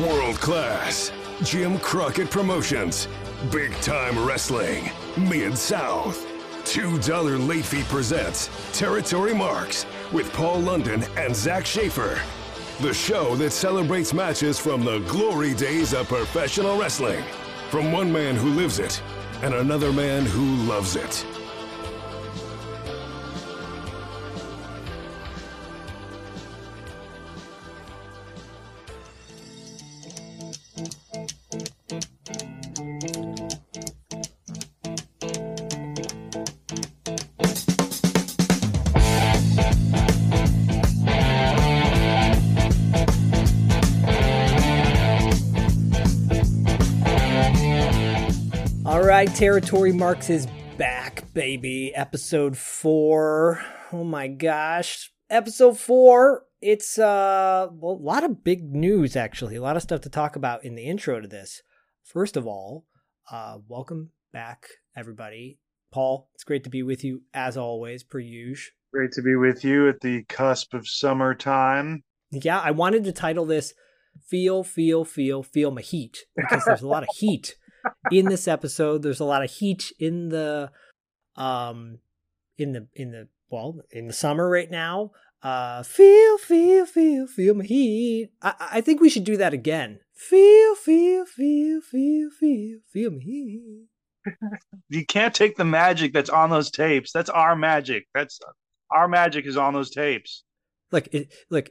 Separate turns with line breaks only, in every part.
World class. Jim Crockett Promotions. Big time wrestling. Mid South. $2 Late Fee presents Territory Marks with Paul London and Zak Shaffer. The show that celebrates matches from the glory days of professional wrestling. From one man who lives it and another man who loves it.
Territory Marks is back, baby. Episode four. Oh my gosh. Episode four. It's uh well, a lot of big news actually. A lot of stuff to talk about in the intro to this. First of all, uh welcome back, everybody. Paul, it's great to be with you as always, per usual.
Great to be with you at the cusp of summertime.
Yeah, I wanted to title this Feel, Feel, Feel, Feel My Heat because there's a lot of heat in this episode. There's a lot of heat in the um in the in the well, in the summer right now. Uh feel, feel, feel, feel my heat. I, I think we should do that again. Feel, feel, feel, feel, feel, feel my heat.
You can't take the magic that's on those tapes. That's our magic. That's our magic is on those tapes.
Look, it, look,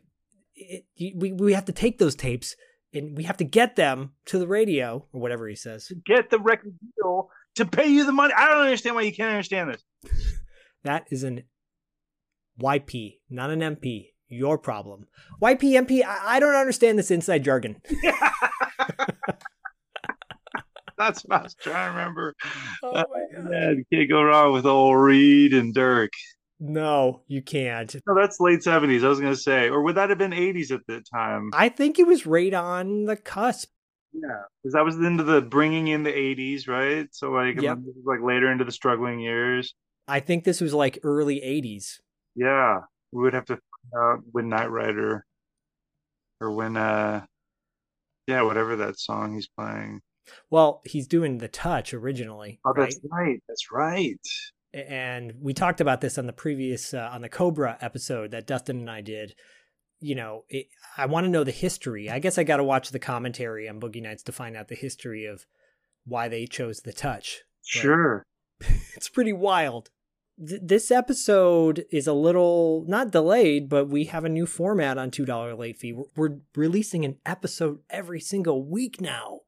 it, we we have to take those tapes and we have to get them to the radio or whatever he says.
Get the record deal to pay you the money. I don't understand why you can't understand this.
That is an YP, not an MP. Your problem. YP, MP, I, I don't understand this inside jargon.
That's what I was trying to remember.
Oh
Uh,
my God.
yeah, you can't go wrong with old Reed and Dirk.
No, you can't.
No, that's late seventies. I was gonna say, or would that have been eighties at the time?
I think it was right on the cusp.
Yeah, because that was into the bringing in the eighties, right? So like,
Yep.
like later into the struggling years.
I think this was like early 80s.
Yeah, we would have to find out when Knight Rider or when uh yeah, whatever that song he's playing.
Well, he's doing the touch originally.
Oh,
right?
that's right. That's right.
And we talked about this on the previous uh, on the cobra episode that dustin and i did. You know it, i want to know the history. I guess i got to watch the commentary on boogie nights to find out the history of why they chose the touch Right.
Sure.
it's pretty wild. Th- this episode is a little not delayed but we have a new format on $2 late fee. We're, we're releasing an episode every single week now.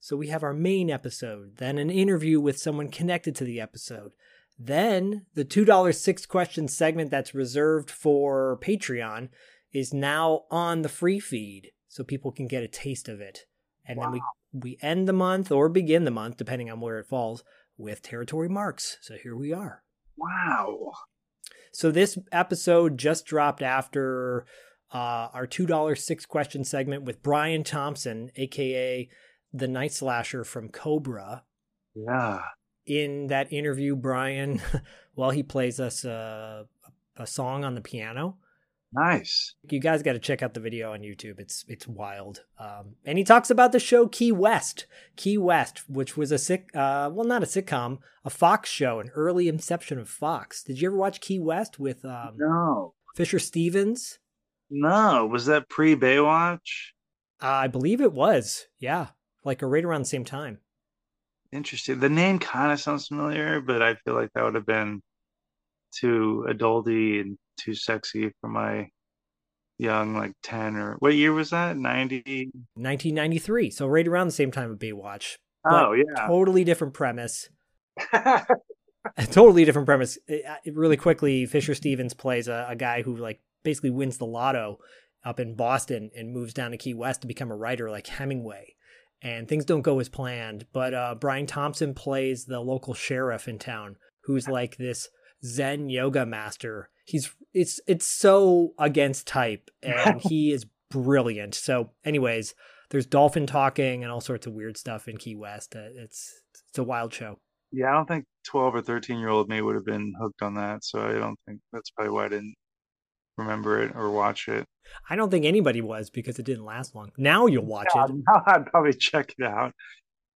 So we have our main episode then an interview with someone connected to the episode then the $2 six question segment that's reserved for Patreon is now on the free feed so people can get a taste of it. And then we we end the month or begin the month depending on where it falls with territory marks. So here we are.
Wow.
So this episode just dropped after uh, our $2 six question segment with Brian Thompson, aka the Night Slasher from Cobra
Yeah.
In that interview, Brian, well, he plays us a, a song on the piano.
Nice.
You guys got to check out the video on YouTube. It's it's wild. Um, and he talks about the show Key West, Key West, which was a sick, uh, well, not a sitcom, a Fox show, an early inception of Fox. Did you ever watch Key West with um,
No.
Fisher Stevens?
No. Was that pre Baywatch?
Uh, I believe it was. Yeah, like right around the same time.
Interesting. The name kind of sounds familiar, but I feel like that would have been too adulty and too sexy for my young, like 10 or what year was that? 90?
1993, so right around the same time of Baywatch.
Oh, yeah.
Totally different premise. totally different premise. It- uh, it- really quickly, Fisher Stevens plays a, a guy who like basically wins the lotto up in Boston and moves down to Key West to become a writer like Hemingway. And things don't go as planned, but uh, Brian Thompson plays the local sheriff in town, who's like this Zen yoga master. He's it's it's so against type, and he is brilliant. So, anyways, there's dolphin talking and all sorts of weird stuff in Key West. Uh, It's it's a wild show.
Yeah, I don't think 12 or 13 year old me would have been hooked on that. So I don't think that's probably why I didn't remember it or watch it.
I don't think anybody was because it didn't last long. Now you'll watch
Yeah,
it.
now I'd probably check it out.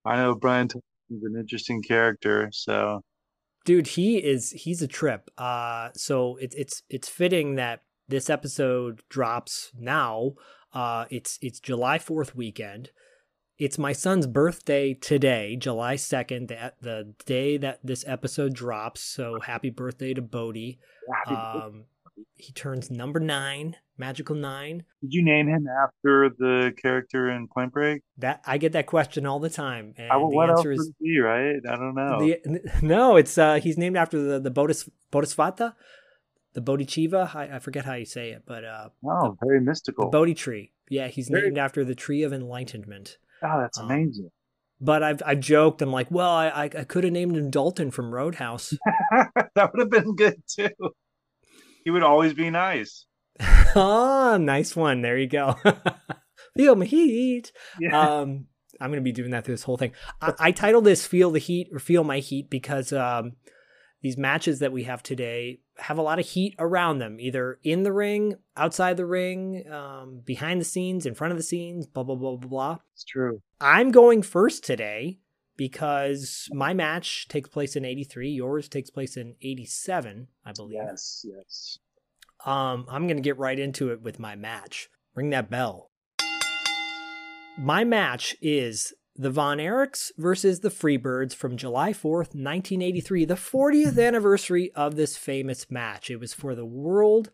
I know Brian Thompson's an interesting character, so
dude he is he's a trip uh so it's it's it's fitting that this episode drops now uh it's it's july 4th weekend it's my son's birthday today july 2nd the, the day that this episode drops so happy birthday to bodie um he turns number nine magical nine
did you name him after the character in Point Break?
that i get that question all the time and
I,
the answer is
right? I don't know.
The, no, it's uh he's named after the the Bodhis, the Bodhichiva. I, I forget how you say it, but uh
oh, very mystical. the.
Bodhi tree. Yeah, he's
Very-
named after the tree of enlightenment.
oh, that's
um,
amazing.
But I've I've joked. I'm like, well, I, I could have named him Dalton from Roadhouse.
that would have been good too. He would always be nice.
ah, nice one. There you go. Feel my heat.
Yeah.
um i'm gonna be doing that through this whole thing I, I titled this feel the heat or feel my heat because um these matches that we have today have a lot of heat around them either in the ring outside the ring um, behind the scenes in front of the scenes blah blah blah blah blah
it's true.
i'm going first today because my match takes place in 83 yours takes place in 87 i believe
Yes, yes.
um, I'm going to get right into it with my match. Ring that bell. My match is the Von Erichs versus the Freebirds from July 4th, 1983, the 40th anniversary of this famous match. It was for the World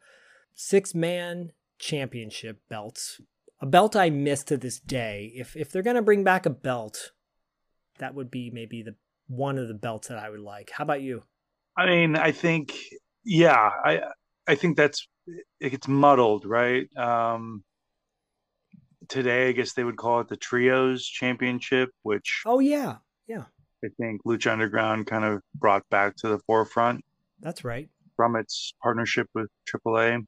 Six Man Championship belts, a belt I miss to this day. If if they're going to bring back a belt, that would be maybe the one of the belts that I would like. How about you?
I mean, I think, yeah, I, I think that's it gets muddled, right? Um, today, I guess they would call it the Trios Championship, which
Oh yeah, Yeah.
I think Lucha Underground kind of brought back to the forefront
that's right.
from its partnership with AAA.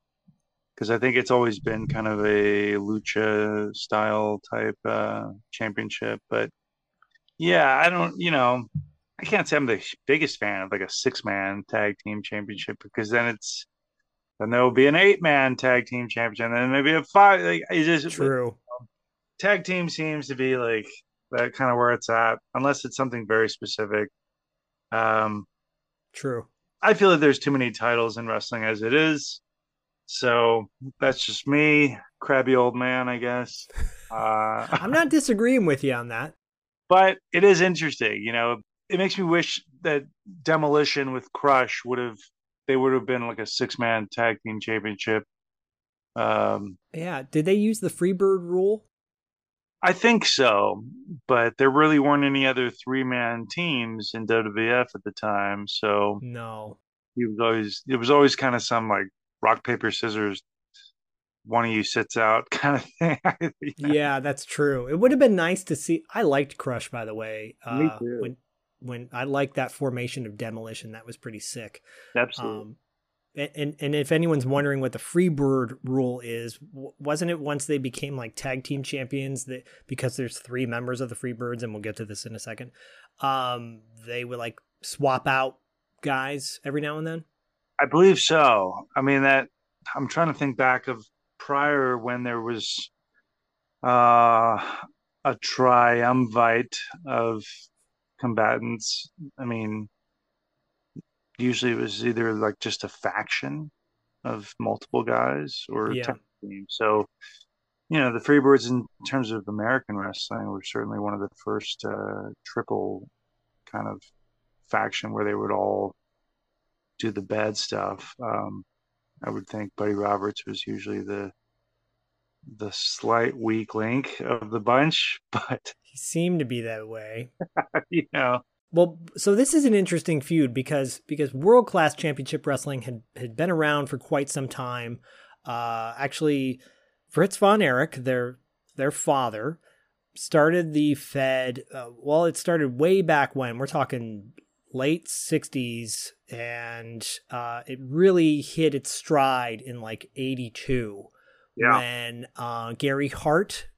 Because I think it's always been kind of a lucha style type uh, championship, but yeah, I don't, you know, I can't say I'm the biggest fan of like a six man tag team championship because then it's then there will be an eight man tag team championship, and then maybe a five. Like it's just
True.
tag team seems to be like that kind of where it's at, unless it's something very specific. Um,
True.
I feel that there's too many titles in wrestling as it is. So that's just me, crabby old man, I guess. Uh,
I'm not disagreeing with you on that.
But it is interesting, you know. It makes me wish that Demolition with Crush would have they would have been like a six man tag team championship. Um,
Yeah. Did they use the Freebird rule?
I think so, but there really weren't any other three man teams in WWF at the time, so
No.
he was always it was always kind of some like rock paper scissors one of you sits out kind of thing
Yeah, that's true. It would have been nice to see. I liked Crush, by the way.
Me
Uh,
too.
When when I liked that formation of demolition, that was pretty sick.
absolutely
Um, and, and and if anyone's wondering what the Freebird rule is, wasn't it once they became like tag team champions that because there's three members of the Freebirds, and we'll get to this in a second. Um, they would like swap out guys every now and then.
i believe so i mean that i'm trying to think back of prior when there was uh a triumvirate of combatants i mean usually it was either like just a faction of multiple guys or
Yeah.
team so you know the freebirds in terms of american wrestling were certainly one of the first uh triple kind of faction where they would all do the bad stuff um i would think buddy roberts was usually the the slight weak link of the bunch but
He seemed to be that way.
you know
Well, so this is an interesting feud because because world class championship wrestling had had been around for quite some time. Uh, actually, Fritz von Erich, their their father, started the Fed. Uh, well, it started way back when we're talking late '60s, and uh, it really hit its stride in like '82 when uh, Gary Hart.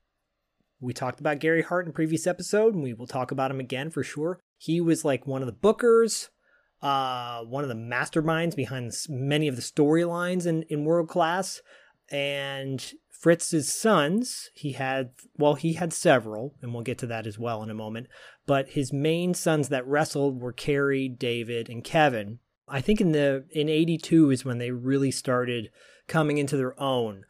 We talked about Gary Hart in previous episode, and we will talk about him again for sure. He was like one of the bookers. uh, one of the masterminds behind many of the storylines in, in World Class. And Fritz's sons, he had, well, he had several, and we'll get to that as well in a moment. But his main sons that wrestled were Kerry, David, and Kevin. I think in the in 82 is when they really started coming into their own.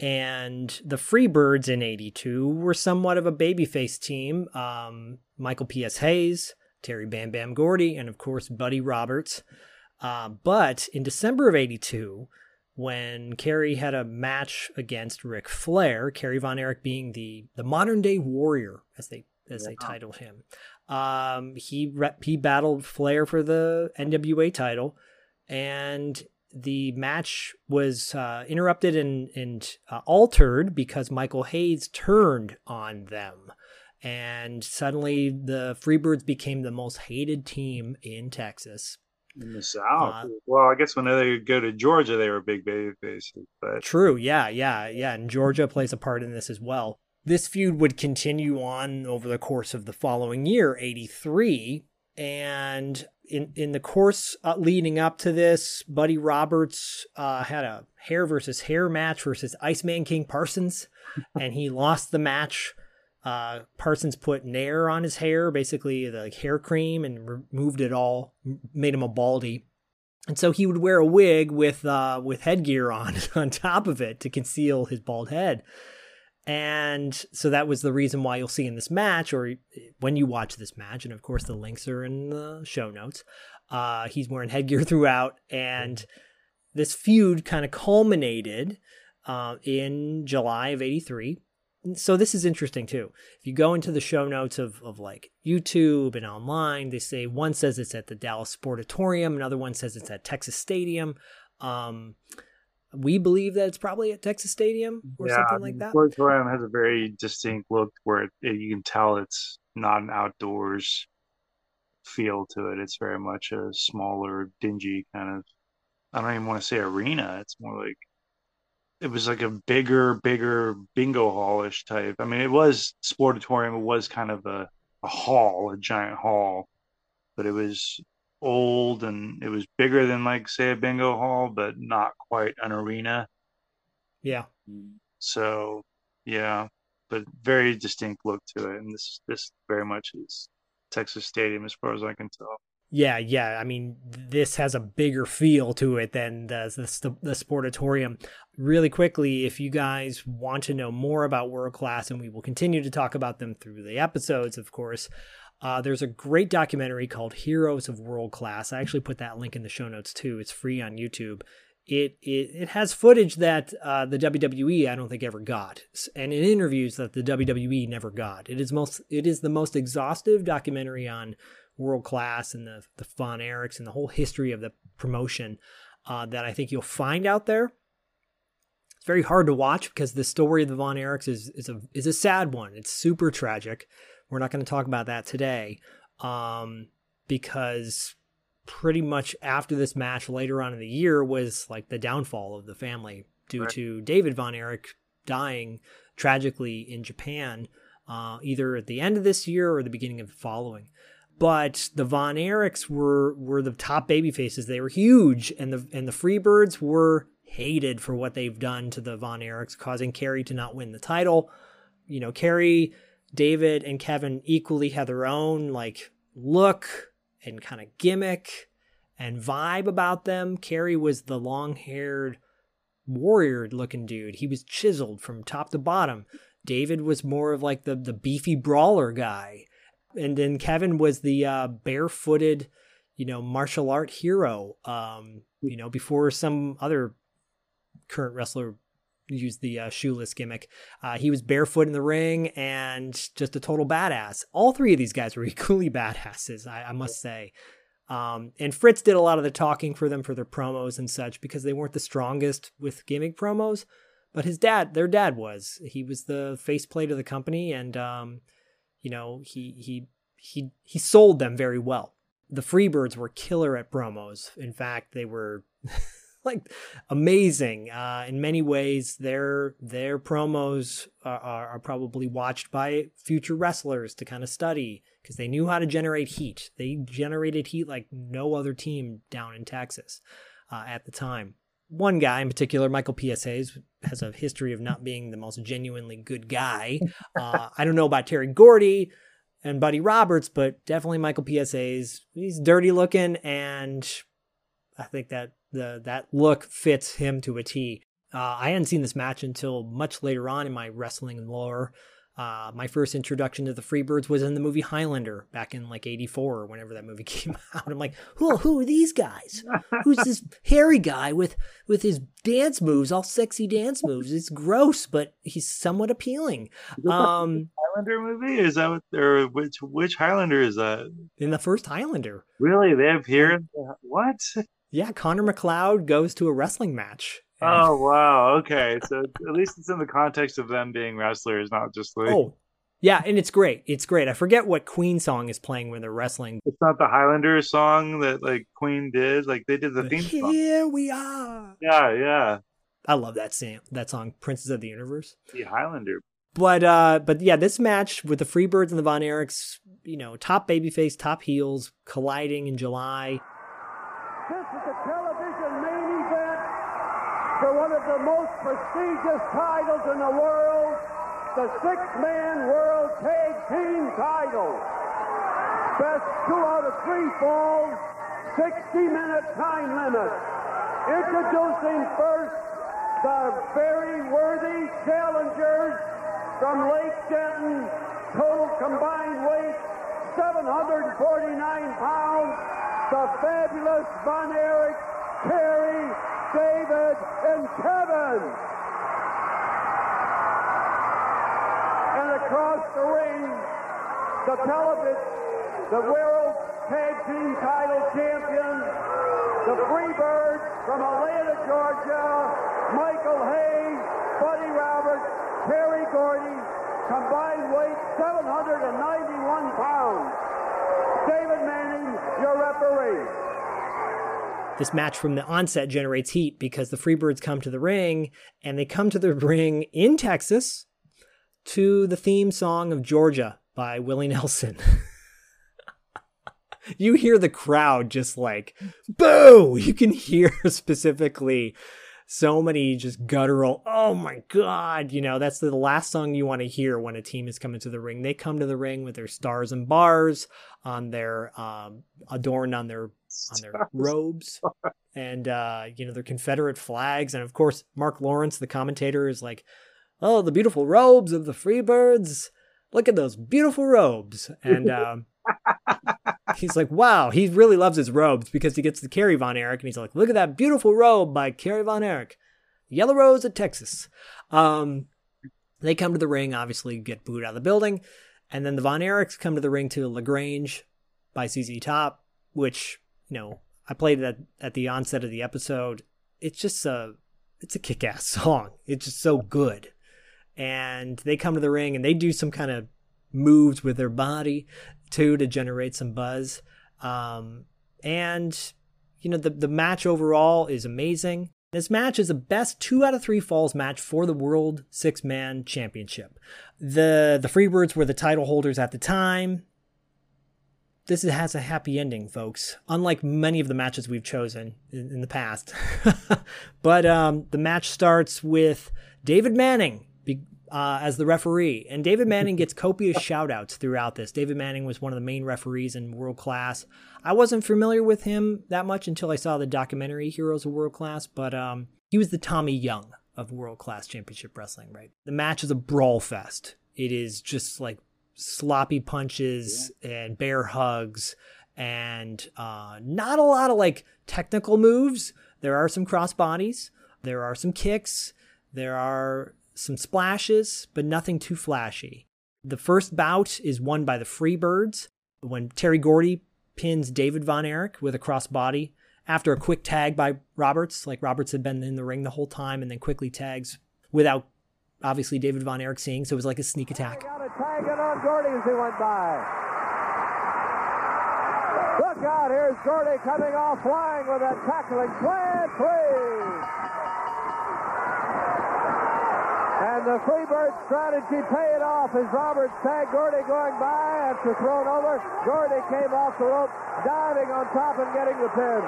And the Freebirds in 82 were somewhat of a babyface team. Um, Michael P.S. Hayes, Terry Bam Bam Gordy, and of course, Buddy Roberts. Uh, but in December of 82, when Kerry had a match against Ric Flair, Kerry Von Erich being the, the modern day warrior, as they as they titled him, um, he he battled Flair for the NWA title, and the match was uh, interrupted and and uh, altered because Michael Hayes turned on them and suddenly the Freebirds became the most hated team in Texas.
In the South. Uh, well, I guess when they go to Georgia, they were big baby faces. But
true, yeah, yeah, yeah, and Georgia plays a part in this as well. This feud would continue on over the course of the following year, '83, and in in the course uh, leading up to this, Buddy Roberts uh, had a hair versus hair match versus Iceman King Parsons, and he lost the match. Uh, Parsons put Nair on his hair, basically the like, hair cream, and removed it all, made him a baldy. And so he would wear a wig with uh, with headgear on on top of it to conceal his bald head. And so that was the reason why you'll see in this match, or when you watch this match, and of course the links are in the show notes. Uh, he's wearing headgear throughout, and this feud kind of culminated uh, in July of '83 so this is interesting too. If you go into the show notes of, of like YouTube and online, they say one says it's at the Dallas Sportatorium, another one says it's at Texas Stadium. Um, we believe that it's probably at Texas Stadium or yeah, something like that.
Sportatorium has a very distinct look where it, it, you can tell it's not an outdoors feel to it. It's very much a smaller, dingy kind of. I don't even want to say arena. It's more like it was like a bigger, bigger bingo hallish type. I mean, it was sportatorium. It was kind of a, a hall, a giant hall, but it was old and it was bigger than like say a bingo hall, but not quite an arena.
Yeah.
So yeah, but very distinct look to it, and this this very much is Texas Stadium as far as I can tell.
Yeah, yeah. I mean, this has a bigger feel to it than the, the, the Sportatorium. Really quickly, if you guys want to know more about World Class, and we will continue to talk about them through the episodes, of course, uh, there's a great documentary called Heroes of World Class. I actually put that link in the show notes too. It's free on YouTube. It it, it has footage that uh, the WWE I don't think ever got, and in interviews that the WWE never got. It is most it is the most exhaustive documentary on world class and the the Von Erichs and the whole history of the promotion uh, that I think you'll find out there. It's very hard to watch because the story of the Von Erichs is is a is a sad one. It's super tragic. We're not going to talk about that today um, because pretty much after this match later on in the year was like the downfall of the family due right. to David Von Erich dying tragically in Japan, uh, either at the end of this year or the beginning of the following but the Von Erichs were were the top baby faces. They were huge, and the and the Freebirds were hated for what they've done to the Von Erichs, causing Kerry to not win the title. You know, Kerry, David, and Kevin equally had their own like look and kind of gimmick and vibe about them. Kerry was the long haired warrior looking dude. He was chiseled from top to bottom. David was more of like the the beefy brawler guy and then Kevin was the uh, barefooted, you know, martial art hero. Um, you know, before some other current wrestler used the uh, shoeless gimmick, uh, he was barefoot in the ring and just a total badass. All three of these guys were equally badasses, I, I must say. Um, and Fritz did a lot of the talking for them for their promos and such because they weren't the strongest with gimmick promos. But his dad, their dad was. He was the faceplate of the company, and um, you know, he he he he sold them very well. The Freebirds were killer at promos. In fact, they were like amazing uh, in many ways. Their their promos are, are, probably watched by future wrestlers to kind of study because they knew how to generate heat. They generated heat like no other team down in Texas uh, at the time. One guy in particular, Michael P.S. Hayes, has a history of not being the most genuinely good guy. Uh, I don't know about Terry Gordy and Buddy Roberts, but definitely Michael P.S. Hayes. He's dirty looking, and I think that the that look fits him to a T. Uh, I hadn't seen this match until much later on in my wrestling lore. Uh, my first introduction to the Freebirds was in the movie Highlander back in like '84 or whenever that movie came out. I'm like, who, who are these guys? Who's this hairy guy with with his dance moves, all sexy dance moves? It's gross, but he's somewhat appealing. Um,
Highlander movie is that what, or which which Highlander is that?
In the first Highlander,
really? They appear? What?
Yeah, Connor MacLeod goes to a wrestling match
Oh wow! Okay, so at least it's in the context of them being wrestlers, not just like.
Oh, yeah, and it's great. It's great. I forget what Queen song is playing when they're wrestling.
It's not the Highlander song that like Queen did. Like they did the theme
song. Here we are.
Yeah, yeah.
I love that song. That song, "Princes of the Universe."
The Highlander.
But uh, but yeah, this match with the Freebirds and the Von Erichs, you know, top babyface, top heels colliding in July.
for one of most prestigious titles in the world, the six-man World Tag Team title. Best two out of three falls, 60-minute time limit. Introducing first the very worthy challengers from Lake Denton, total combined weight 749 pounds, the fabulous Von Erich Terry David, and Kevin. And across the ring, the television, the World Tag Team Title Champion, the Freebirds from Atlanta, Georgia, Michael Hayes, Buddy Roberts, Terry Gordy, combined weight 791 pounds. David Manning, your referee
this match from the onset generates heat because the Freebirds come to the ring and they come to the ring in Texas to the theme song of Georgia by Willie Nelson. you hear the crowd just like, boo! You can hear specifically so many just guttural, oh my God. You know, that's the last song you want to hear when a team is coming to the ring. They come to the ring with their stars and bars on their, um, adorned on their on their robes and uh, you know their Confederate flags, and of course Mark Lawrence, the commentator, is like, "Oh, the beautiful robes of the Freebirds! Look at those beautiful robes!" And um, he's like, "Wow!" He really loves his robes because he gets the Kerry Von Erich, and he's like, "Look at that beautiful robe by Kerry Von Erich, Yellow Rose of Texas." Um, they come to the ring, obviously get booed out of the building, and then the Von Erichs come to the ring to La Grange by ZZ Top, which you know, I played it at, at the onset of the episode. It's just a, it's a kick ass song. It's just so good. And they come to the ring and they do some kind of moves with their body too to generate some buzz. Um, and, you know, the, the match overall is amazing. This match is the best two out of three falls match for the World Six Man Championship. The the Freebirds were the title holders at the time this has a happy ending, folks. Unlike many of the matches we've chosen in, in the past. but um, the match starts with David Manning uh, as the referee, and David Manning gets copious shoutouts throughout this. David Manning was one of the main referees in World Class. I wasn't familiar with him that much until I saw the documentary Heroes of World Class, but um, he was the Tommy Young of World Class Championship Wrestling, right? The match is a brawl fest. It is just like sloppy punches yeah. and bear hugs and uh, not a lot of like technical moves. There are some cross bodies, there are some kicks, there are some splashes, but nothing too flashy. The first bout is won by the Freebirds when Terry Gordy pins David Von Erich with a crossbody after a quick tag by Roberts. Like Roberts had been in the ring the whole time and then quickly tags without obviously David Von Erich seeing, so it was like a sneak attack.
Got a tag it on Gordy as he went by. Look out, here's Gordy coming off flying with that tackling slam, please. And the Freebird strategy paid off as Roberts tagged Gordy going by after thrown over. Gordy came off the rope, diving on top and getting the pin.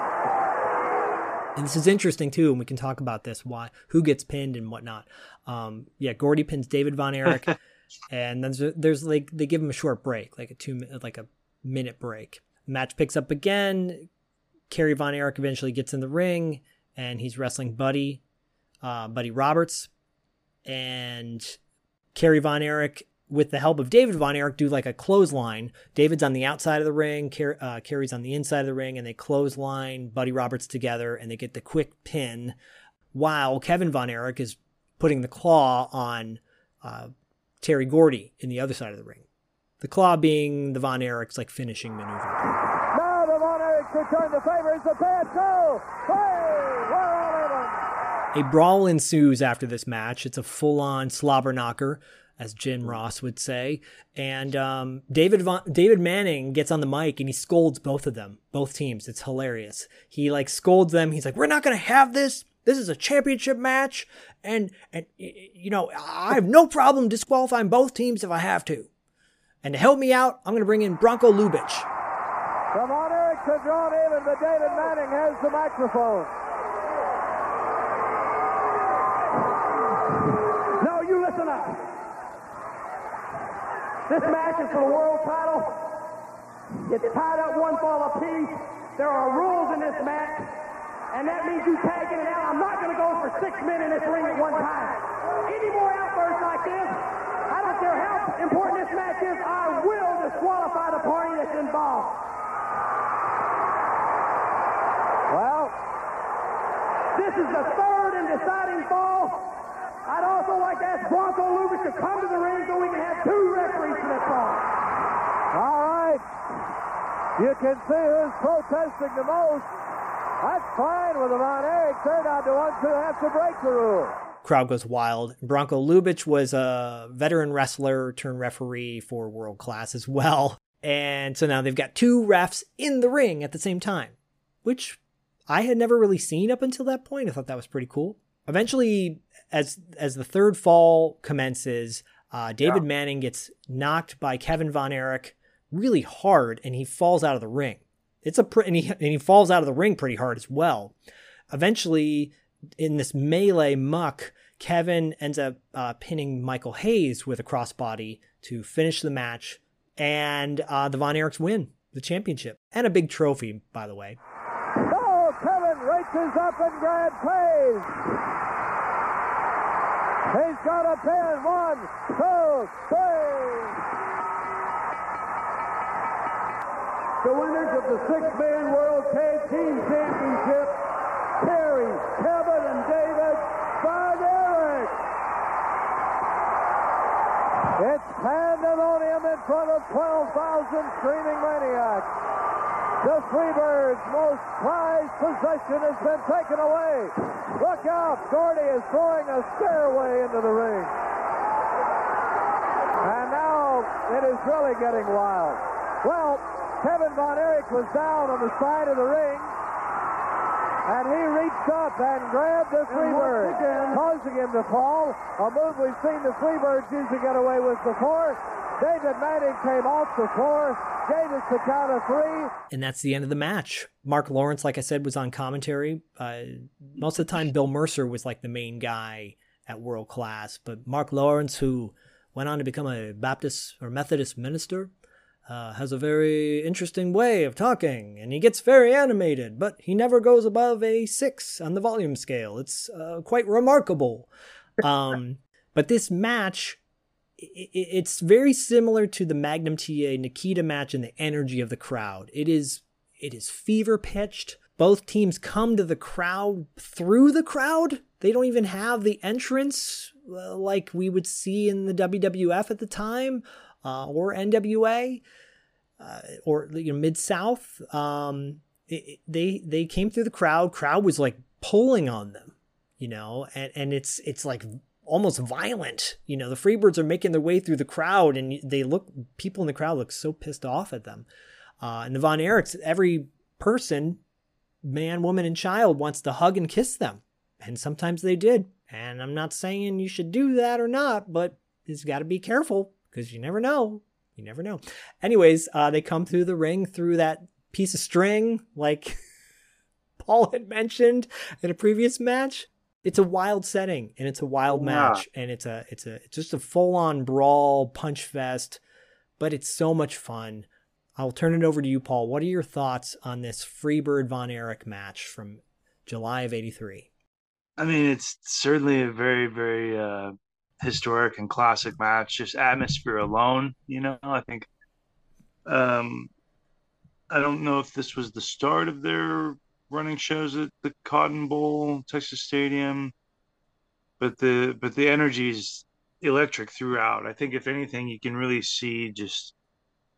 And this is interesting too, and we can talk about this why who gets pinned and whatnot. Um, yeah, Gordy pins David Von Erich, and then there's, there's like they give him a short break, like a two like a minute break. Match picks up again. Kerry Von Erich eventually gets in the ring, and he's wrestling Buddy, uh, Buddy Roberts, and Kerry Von Erich with the help of David Von Erich, do like a clothesline. David's on the outside of the ring, Car- uh, Kerry's on the inside of the ring, and they clothesline Buddy Roberts together, and they get the quick pin. While Kevin Von Erich is putting the claw on uh, Terry Gordy in the other side of the ring. The claw being the Von Erich's like finishing maneuver.
Now the Von Erichs return the favor as the pass go. Play! We're all in
A brawl ensues after this match. It's a full-on slobber knocker, as Jim Ross would say. And um, David Von- David Manning gets on the mic and he scolds both of them, both teams. It's hilarious. He like scolds them. He's like, "We're not gonna have this. This is a championship match, and and you know I have no problem disqualifying both teams if I have to. And to help me out, I'm gonna bring in Bronko Lubich."
The Von Erichs have drawn even, but David Manning has the microphone.
No, you listen up. This match is for the world title. It's tied up one fall apiece. There are rules in this match, and that means you tagging it out. I'm not going to go for six men in this ring at one time. Any more outbursts like this, I don't care how important this match is, I will disqualify the party that's involved.
Well,
This is the third and deciding fall. I'd also like to ask Bronko Lubich to come to the ring so we can have two referees for this fall.
all right. You can see who's protesting the most. That's fine with Von Erichs. They're not the ones who have to break the rule.
crowd goes wild. Bronko Lubich was a veteran wrestler turned referee for World Class as well. And so now they've got two refs in the ring at the same time, which I had never really seen up until that point. I thought that was pretty cool. Eventually, as as the third fall commences, uh, David Manning gets knocked by Kevin Von Erich really hard, and he falls out of the ring. It's a pr- and he and he falls out of the ring pretty hard as well. Eventually, in this melee muck, Kevin ends up uh, pinning Michael Hayes with a crossbody to finish the match, and uh, the Von Erichs win the championship and a big trophy, by the way.
Oh, Kevin reaches up and grabs Hayes. He's got a pin. One, two, three.
The winners of the six-man World Tag Team Championship, Terry, Kevin, and David Erich.
It's pandemonium in front of 12,000 screaming maniacs. The Freebirds' most prized possession has been taken away. Look out, Gordy is throwing a stairway into the ring. And now it is really getting wild. Well, Kevin Von Erich was down on the side of the ring, and he reached up and grabbed the Freebird, causing him to fall. A move we've seen the Freebirds usually get away with before. David Manning came off the floor, gave us the count of three.
And that's the end of the match. Mark Lawrence, like I said, was on commentary. Uh, most of the time, Bill Mercer was like the main guy at World Class, but Mark Lawrence, who went on to become a Baptist or Methodist minister, uh, has a very interesting way of talking, and he gets very animated, but he never goes above a six on the volume scale. It's uh, quite remarkable. Um, but this match, it's very similar to the Magnum TA Nikita match and the energy of the crowd. It is it is fever pitched. Both teams come to the crowd through the crowd. They don't even have the entrance uh, like we would see in the WWF at the time uh, or NWA uh, or you know mid South. Um, they they came through the crowd. Crowd was like pulling on them, you know, and and it's it's like almost violent. You know, the Freebirds are making their way through the crowd, and they look people in the crowd look so pissed off at them. Uh, and the Von Erichs, every person, man, woman, and child wants to hug and kiss them. And sometimes they did. And I'm not saying you should do that or not, but it's got to be careful because you never know. You never know. Anyways, uh, they come through the ring through that piece of string, like Paul had mentioned in a previous match. It's a wild setting and it's a wild
Yeah.
match and it's a it's a it's just a full on brawl punch fest, but it's so much fun. I'll turn it over to you, Paul. What are your thoughts on this Freebird Von Erich match from July of '83?
I mean, it's certainly a very, very uh, historic and classic match. Just atmosphere alone, you know. I think. Um, I don't know if this was the start of their running shows at the Cotton Bowl, Texas Stadium, but the but the energy is electric throughout. I think if anything, you can really see just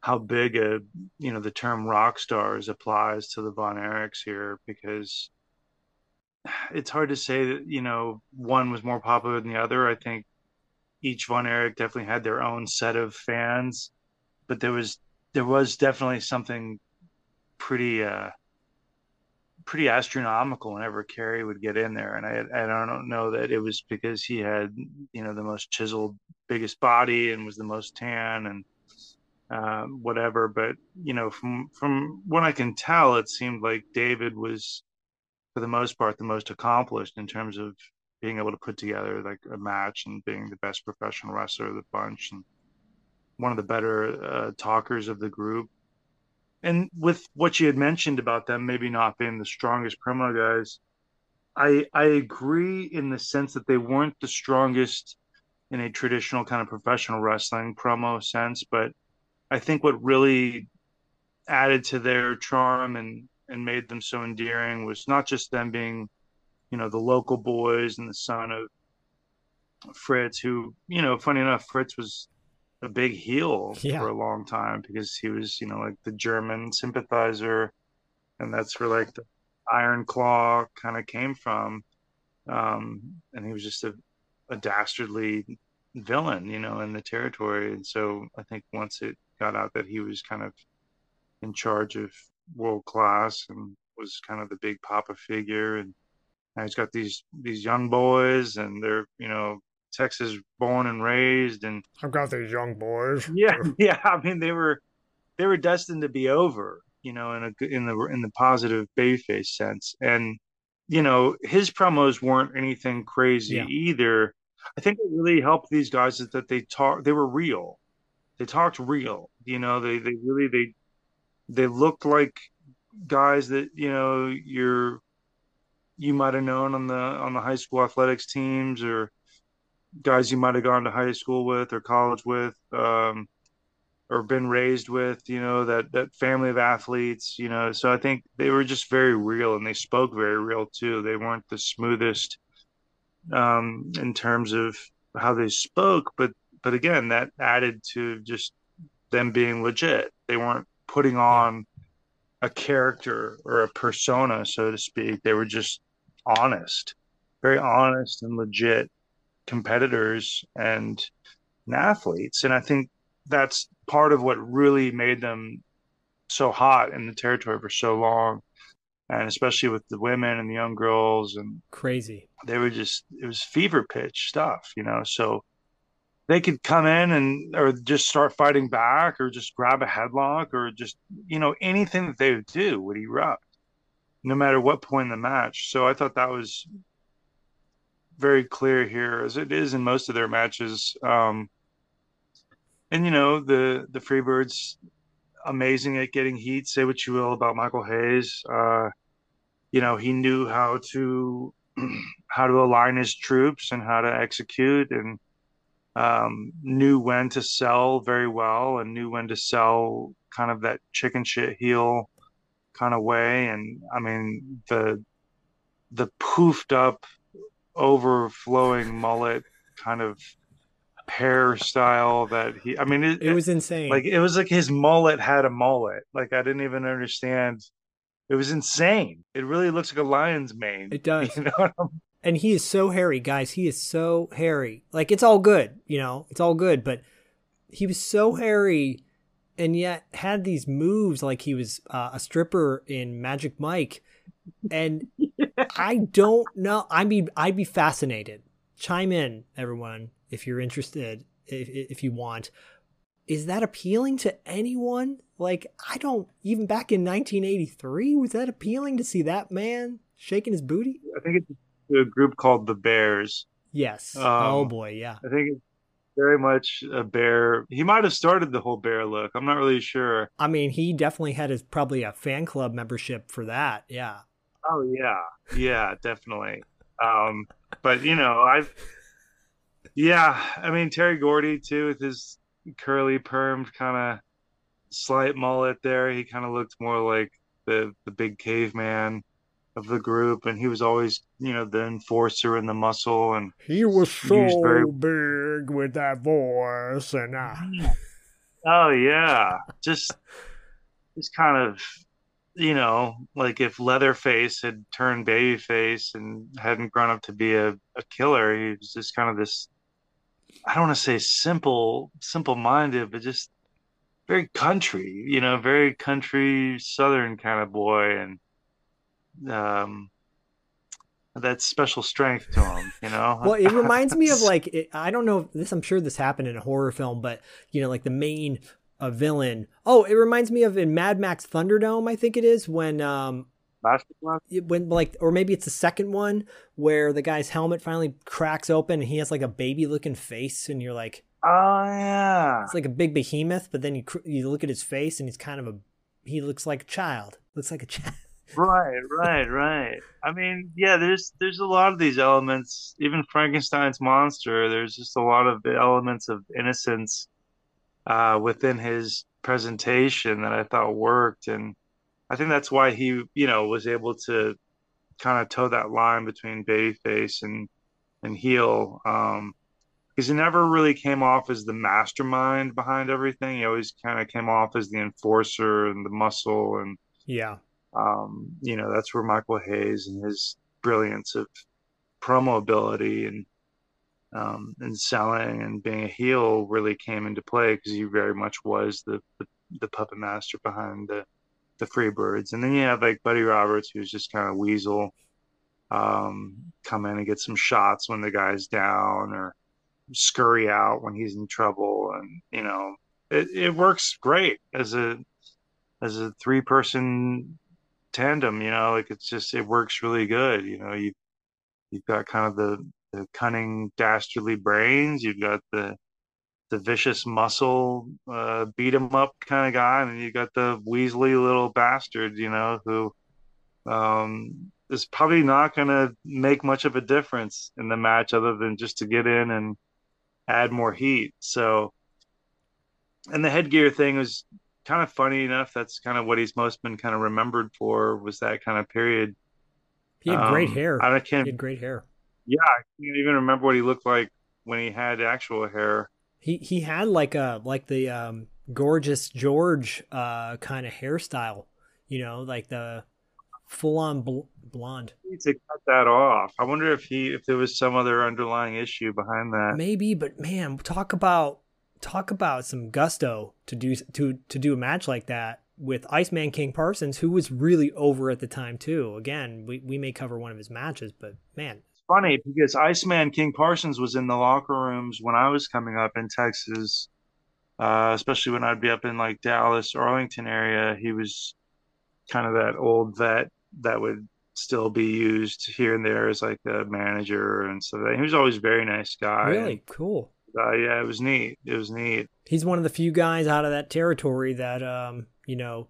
how big a you know the term rock stars applies to the Von Erichs here because it's hard to say that you know one was more popular than the other. I think each Von Erich definitely had their own set of fans, but there was there was definitely something pretty uh pretty astronomical whenever Kerry would get in there, and I I don't know that it was because he had you know the most chiseled, biggest body and was the most tan and uh, whatever, but you know from from what I can tell, it seemed like David was for the most part the most accomplished in terms of being able to put together like a match and being the best professional wrestler of the bunch and one of the better uh, talkers of the group. And with what you had mentioned about them maybe not being the strongest promo guys i i agree in the sense that they weren't the strongest in a traditional kind of professional wrestling promo sense but i think what really added to their charm and and made them so endearing was not just them being you know the local boys and the son of fritz who you know funny enough fritz was a big heel
Yeah.
for a long time because he was you know like the german sympathizer and that's where like the iron claw kind of came from um and he was just a, a dastardly villain you know in the territory and so i think once it got out that he was kind of in charge of world class and was kind of the big papa figure and now he's got these these young boys and they're you know texas born and raised and
I've got these young boys.
yeah yeah i mean they were they were destined to be over you know in a in the in the positive bayface sense and you know his promos weren't anything crazy
Yeah.
either i think what really helped these guys is that they talk they were real they talked real you know they they really they they looked like guys that you know you're you might have known on the on the high school athletics teams or guys you might have gone to high school with or college with um or been raised with you know that that family of athletes you know. So i think they were just very real and they spoke very real too. They weren't the smoothest um in terms of how they spoke but but again that added to just them being legit. They weren't putting on a character or a persona so to speak. They were just honest very honest and legit competitors and, and athletes. And i think that's part of what really made them so hot in the territory for so long. And especially with the women and the young girls and
Crazy.
they were just it was fever pitch stuff you know? So they could come in and or just start fighting back or just grab a headlock or just you know anything that they would do would erupt no matter what point in the match. So i thought that was very clear here as it is in most of their matches. Um and you know the the freebirds amazing at getting heat. Say what you will about michael hayes. Uh you know he knew how to how to align his troops and how to execute and um, knew when to sell very well and knew when to sell kind of that chicken shit heel kind of way and i mean the the poofed up overflowing mullet kind of hairstyle that he i mean it,
It was insane.
like it was like his mullet had a mullet like i didn't even understand it was insane it really looks like a lion's mane
It does.
you know
and he is so hairy, guys. He is so hairy. Like it's all good, you know, it's all good, but he was so hairy and yet had these moves like he was uh, a stripper in Magic Mike And I don't know. I mean, I'd be fascinated. Chime in, everyone, if you're interested, if, if you want. Is that appealing to anyone? Like, I don't, even back in 1983, was that appealing to see that man shaking his booty?
I think it's a group called the Bears.
Yes.
Um,
oh, boy. Yeah.
I think it's very much a bear. He might have started the whole bear look. I'm not really sure.
I mean, he definitely had his probably a fan club membership for that. Yeah.
Oh yeah, yeah, definitely. Um, but you know, I've yeah, I mean Terry Gordy too with his curly permed kind of slight mullet there. He kind of looked more like the the big caveman of the group, and he was always you know the enforcer and the muscle, and
He was so
Used very-
big with that voice, and uh,
oh yeah, just just kind of you know like if Leatherface had turned babyface and hadn't grown up to be a, a killer, he was just kind of this. I don't want to say simple, simple minded, but just very country, you know, very country southern kind of boy, and um, that special strength to him, you know.
well, it reminds me of like it, I don't know if this. I'm sure this happened in a horror film, but you know, like the main uh, villain. Oh, it reminds me of in Mad Max Thunderdome. I think it is when um when like or maybe it's the second one where the guy's helmet finally cracks open and he has like a baby looking face, and you're like,
Oh yeah,
it's like a big behemoth, but then you cr- you look at his face and he's kind of a he looks like a child. Looks like a child.
Right, right, right. I mean, yeah, there's there's a lot of these elements. Even Frankenstein's monster, there's just a lot of elements of innocence uh, within his presentation that I thought worked, and I think that's why he, you know, was able to kind of toe that line between babyface and and heel. Um, because he never really came off as the mastermind behind everything. He always kind of came off as the enforcer and the muscle and
Yeah.
Um, you know, that's where Michael Hayes and his brilliance of promo ability and um, and selling and being a heel really came into play because he very much was the, the the puppet master behind the the Freebirds. And then you have like Buddy Roberts, who's just kind of weasel, um, come in and get some shots when the guy's down or scurry out when he's in trouble, and you know, it, it works great as a as a three person tandem you know like it's just it works really good you know you you've got kind of the the cunning dastardly brains you've got the the vicious muscle uh him up kind of guy and you got the weaselly little bastard you know who um is probably not going to make much of a difference in the match other than just to get in and add more heat. So and the headgear thing was kind of funny enough. That's kind of what he's most been kind of remembered for was that kind of period.
He had great
Um,
hair.
I can't, He
had great hair.
yeah, I can't even remember what he looked like when he had actual hair.
He he had like a like the um gorgeous George uh kind of hairstyle, you know, like the full on bl- blonde.
Need to cut that off. I wonder if he if there was some other underlying issue behind that.
Maybe, but man, talk about talk about some gusto to do to to do a match like that with Iceman King Parsons, who was really over at the time too. Again, we we may cover one of his matches, but man,
It's funny because Iceman King Parsons was in the locker rooms when I was coming up in Texas, uh, especially when I'd be up in like Dallas, Arlington area. He was kind of that old vet that would still be used here and there as like a manager and stuff. He was always a very nice guy.
really cool.
Uh, yeah, it was neat. It was neat.
he's one of the few guys out of that territory that um you know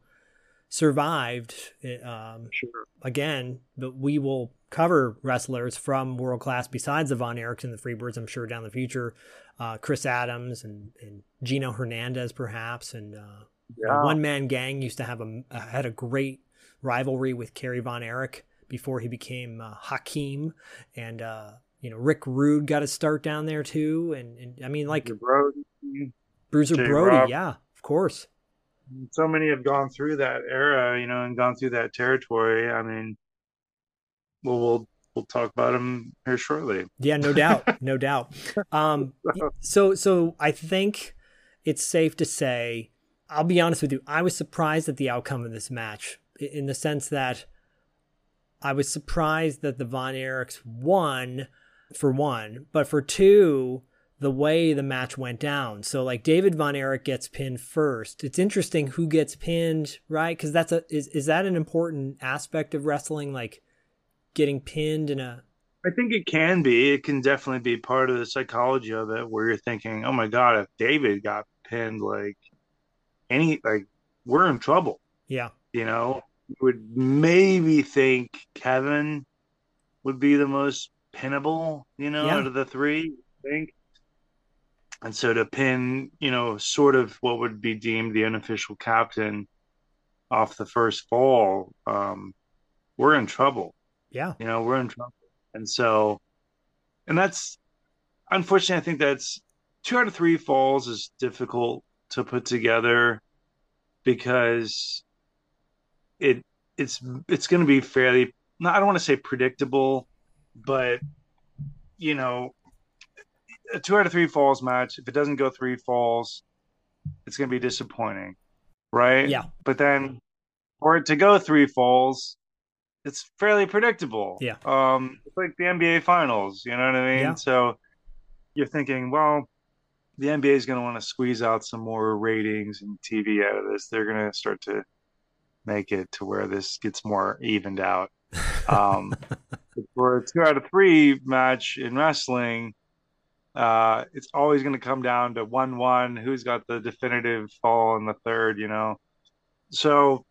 survived eh, um
Sure.
again but we will cover wrestlers from world class besides the von erichs and the freebirds i'm sure down the future uh chris adams and and gino hernandez perhaps and uh
Yeah.
one man gang used to have a had a great rivalry with Kerry Von Erich before he became uh, Akeem, and uh, you know Rick Rude got a start down there too, and, and I mean like
Brody.
Bruiser
Jay
Brody,
Robb.
yeah, of course.
So many have gone through that era, you know, and gone through that territory. I mean, well, we'll we'll talk about him here shortly.
Yeah, no doubt, no doubt. Um, so so I think it's safe to say, I'll be honest with you, I was surprised at the outcome of this match in the sense that I was surprised that the Von Erichs won for one, but for two, the way the match went down. So like David Von Erich gets pinned first. It's interesting who gets pinned, right? Because that's a is is that an important aspect of wrestling, like getting pinned in a
I think it can be. It can definitely be part of the psychology of it, where you're thinking, "Oh my god, if David got pinned, like any, like we're in trouble."
yeah
You know, you would maybe think Kevin would be the most pinnable, you know,
Yeah.
out of the three. I think. And so to pin, you know, sort of what would be deemed the unofficial captain off the first fall, um, we're in trouble.
yeah
You know, we're in trouble. And so, and that's unfortunately, I think that's two out of three falls is difficult to put together because it it's it's going to be fairly not I don't want to say predictable, but you know, a two out of three falls match, if it doesn't go three falls, it's going to be disappointing, right?
Yeah.
But then for it to go three falls, it's fairly predictable.
Yeah.
Um, it's like the NBA finals, you know what I mean?
Yeah.
So you're thinking, well, the NBA is going to want to squeeze out some more ratings and TV out of this. They're going to start to make it to where this gets more evened out. Um, for a two out of three match in wrestling, uh, it's always going to come down to one one. Who's got the definitive fall in the third? You know, so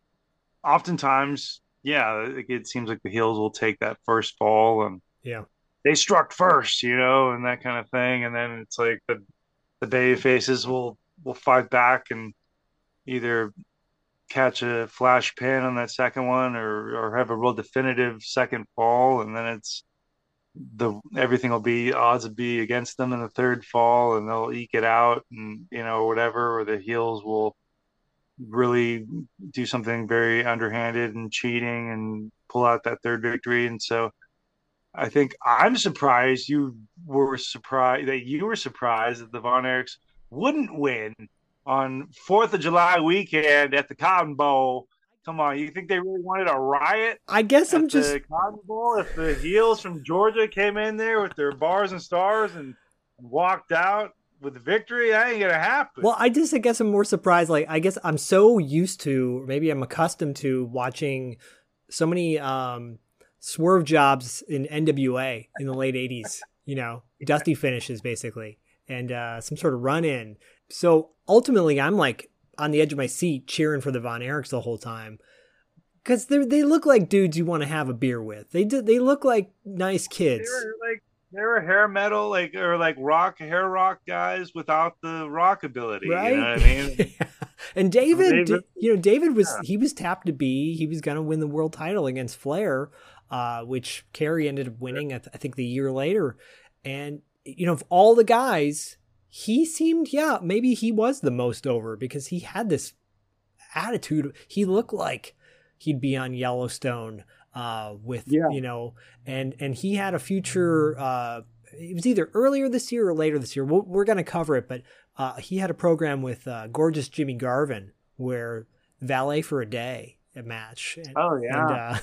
oftentimes, yeah, it, it seems like the heels will take that first fall and
yeah
they struck first, you know, and that kind of thing. And then it's like the the baby faces will will fight back and either catch a flash pin on that second one or or have a real definitive second fall and then it's the everything will be odds will be against them in the third fall and they'll eke it out and you know whatever or the heels will really do something very underhanded and cheating and pull out that third victory. And so I think I'm surprised you were surprised that you were surprised that the Von Erichs wouldn't win on Fourth of July weekend at the Cotton Bowl. Come on, you think they really wanted a riot
I guess I'm just
the Cotton Bowl if the heels from Georgia came in there with their bars and stars and walked out with victory? That ain't gonna happen.
Well, I just I guess I'm more surprised. Like I guess I'm so used to, maybe I'm accustomed to watching so many um, swerve jobs in NWA in the late '80s. You know, dusty finishes basically, and uh, some sort of run in. So ultimately, I'm like on the edge of my seat cheering for the Von Erichs the whole time. Because they they look like dudes you want to have a beer with. They do, they look like nice
they
kids.
were like they were hair metal, like or like rock hair rock guys without the rock ability.
right?
You know what I mean?
and David,
David-
you know, David was
Yeah.
he was tapped to be he was going to win the world title against Flair, uh, which Kerry ended up winning. I, th- I think the year later, and you know, of all the guys, he seemed yeah maybe he was the most over because he had this attitude. He looked like he'd be on Yellowstone uh, with
Yeah.
you know, and and he had a future. Uh, it was either earlier this year or later this year. We'll, we're going to cover it, but uh, he had a program with uh, gorgeous Jimmy Garvin where valet for a day a match. And,
Oh
and,
yeah.
uh,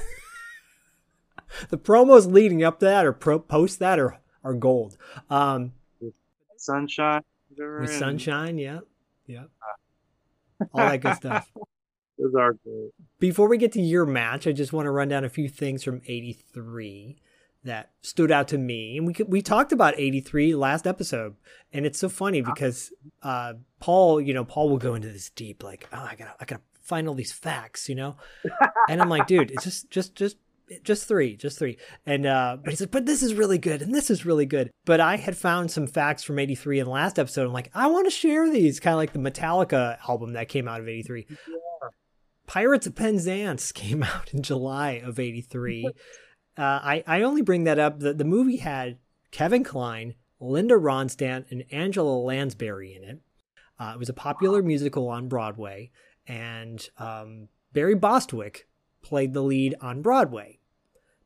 the promos leading up to that or pro- post that are are gold. Um,
Sunshine.
with
and
sunshine, yeah, yeah, all that good stuff.
Those are great.
Before we get to your match, I just want to run down a few things from '83 that stood out to me, and we we talked about '83 last episode, and it's so funny because uh, Paul, you know, Paul will go into this deep, like, oh, I gotta, I gotta find all these facts, you know, and I'm like, dude, it's just, just, just. Just three, just three, and uh, but he said, but this is really good, and this is really good. But I had found some facts from '83 in the last episode. I'm like, I want to share these, kind of like the Metallica album that came out of '83. Pirates of Penzance came out in July of 83. uh, I, I only bring that up. The, the movie had Kevin Kline, Linda Ronstadt, and Angela Lansbury in it. Uh, it was a popular musical on Broadway, and um, Barry Bostwick played the lead on Broadway.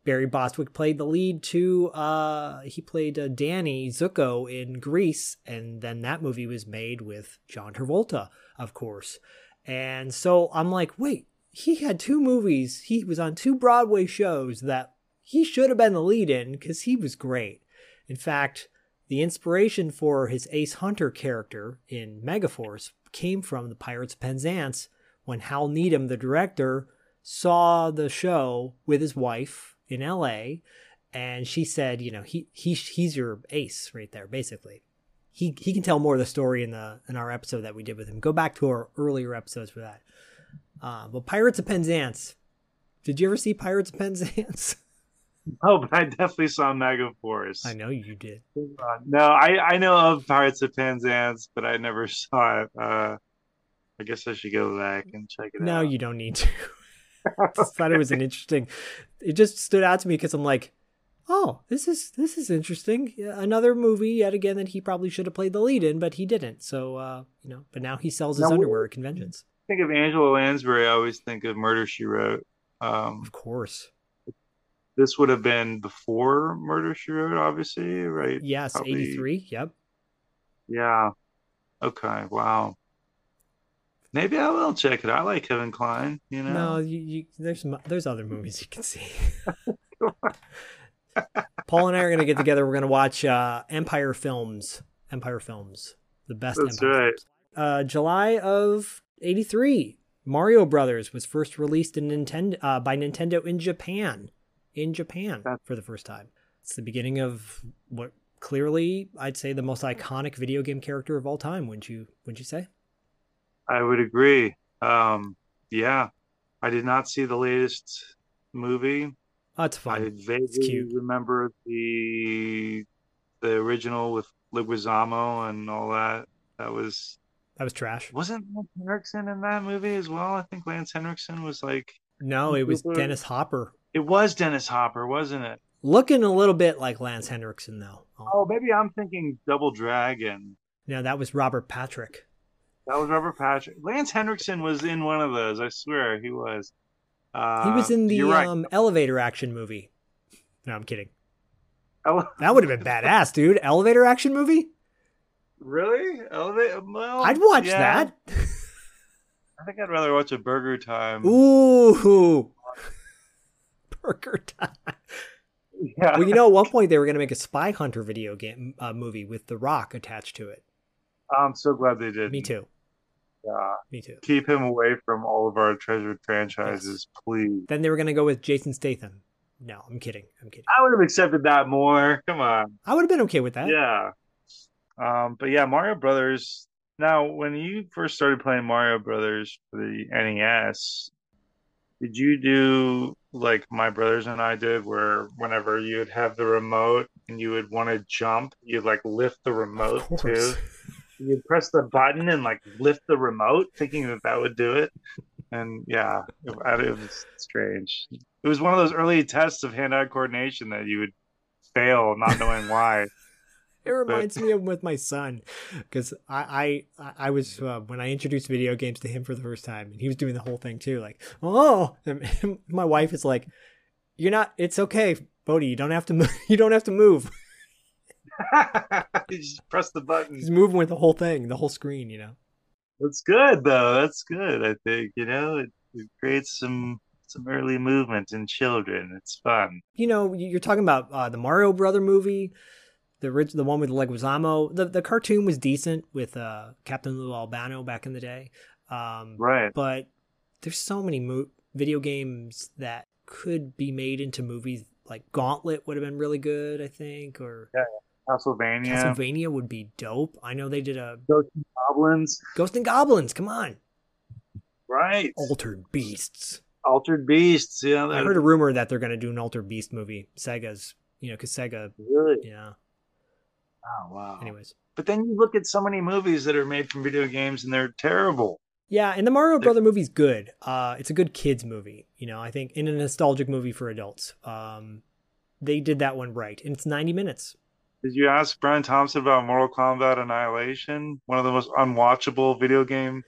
Barry Bostwick played the lead to, uh, he played uh, Danny Zuko in Grease, and then that movie was made with John Travolta, of course. And so I'm like, wait, he had two movies. He was on two Broadway shows that he should have been the lead in because he was great. In fact, the inspiration for his Ace Hunter character in Megaforce came from the Pirates of Penzance when Hal Needham, the director, saw the show with his wife in LA and she said, you know, he he he's your ace right there basically. He he can tell more of the story in the in our episode that we did with him. Go back to our earlier episodes for that. Uh, but Pirates of Penzance. Did you ever see Pirates of Penzance?
Oh, but I definitely saw Megaforce.
I know you did.
No, I I know of Pirates of Penzance, but I never saw it. Uh, I guess I should go back and check it
No,
out.
you don't need to. Thought it was an interesting. It just stood out to me because I'm like, oh, this is this is interesting. Another movie yet again that he probably should have played the lead in, but he didn't. So uh, you know, but now he sells his
Now,
underwear at conventions.
think of Angela Lansbury, I always think of Murder She Wrote. Um,
Of course.
this would have been before Murder She Wrote, obviously, right?
Yes, 83. Yep.
Yeah. Okay. Wow. Maybe I will check it. I like Kevin Kline. You know.
No, you, you, there's there's other movies you can see. Paul and I are going to get together. We're going to watch uh, Empire Films. Empire Films. The best
That's
Empire
right.
Films. Uh, July of 83. Mario Brothers was first released in Nintendo uh, by Nintendo in Japan. In Japan for the first time. It's the beginning of what clearly I'd say the most iconic video game character of all time, wouldn't you wouldn't you say?
I would agree. Um, yeah. I did not see the latest movie.
Oh, it's
I vaguely
cute.
remember the the original with Leguizamo and all that. That was
That was trash.
wasn't Lance Henriksen in that movie as well? I think Lance Henriksen was like
No, it was
Cooper.
Dennis Hopper.
it was Dennis Hopper, wasn't it?
Looking a little bit like Lance Henriksen, though. Oh,
Oh, maybe I'm thinking Double Dragon.
no, that was Robert Patrick.
That was Robert Patrick. Lance Henriksen was in one of those. I swear he was. Uh,
He was in the
right.
um, elevator action movie. No, I'm kidding.
Ele-
That would have been badass, dude. Elevator action movie?
really? Elevate? Well,
I'd watch
yeah.
that.
I think I'd rather watch a Burger Time.
Ooh. Burger time.
Yeah.
Well, you know, at one point they were going to make a Spy Hunter video game uh, movie with The Rock attached to it.
I'm so glad they did.
Me too.
Yeah.
Me too.
Keep him away from all of our treasured franchises, please.
Then they were going to go with Jason Statham. No, I'm kidding. I'm kidding.
I would have accepted that more. Come on.
I would have been okay with that.
Yeah. Um, but yeah, Mario Brothers. Now, when you first started playing Mario Brothers for the NES, did you do like my brothers and I did, where whenever you'd have the remote and you would want to jump, you'd like lift the remote too? You'd press the button and like lift the remote, thinking that that would do it. And yeah, it, it was strange. It was one of those early tests of hand-eye coordination that you would fail, not knowing why.
It reminds me of with my son because I, I I was uh, when I introduced video games to him for the first time and he was doing the whole thing too like oh and my wife is like you're not it's okay Bodhi you don't have to move you don't have to move
you just press the button.
he's moving with the whole thing the whole screen you know
That's good though. That's good. I think you know it, it creates some some early movement in children. It's fun.
you know you- you're talking about uh, the Mario Brother movie the the one with Leguizamo the the cartoon was decent with uh, Captain Lou Albano back in the day um,
Right.
but there's so many mo- video games that could be made into movies like gauntlet would have been really good i think or
Castlevania,
castlevania would be dope i know they did a
Ghosts and Goblins.
ghost and goblins come on
Right.
altered beasts
Altered Beasts. Yeah.
i heard a rumor that they're going to do an altered beast movie sega's you know because sega
Really?
yeah
Oh wow.
anyways
But then you look at so many movies that are made from video games and they're terrible.
yeah and the mario brother movie's good uh it's a good kids movie you know i think in a nostalgic movie for adults um they did that one right and it's 90 minutes
Did you ask Brian Thompson about Mortal Kombat Annihilation? One of the most unwatchable video game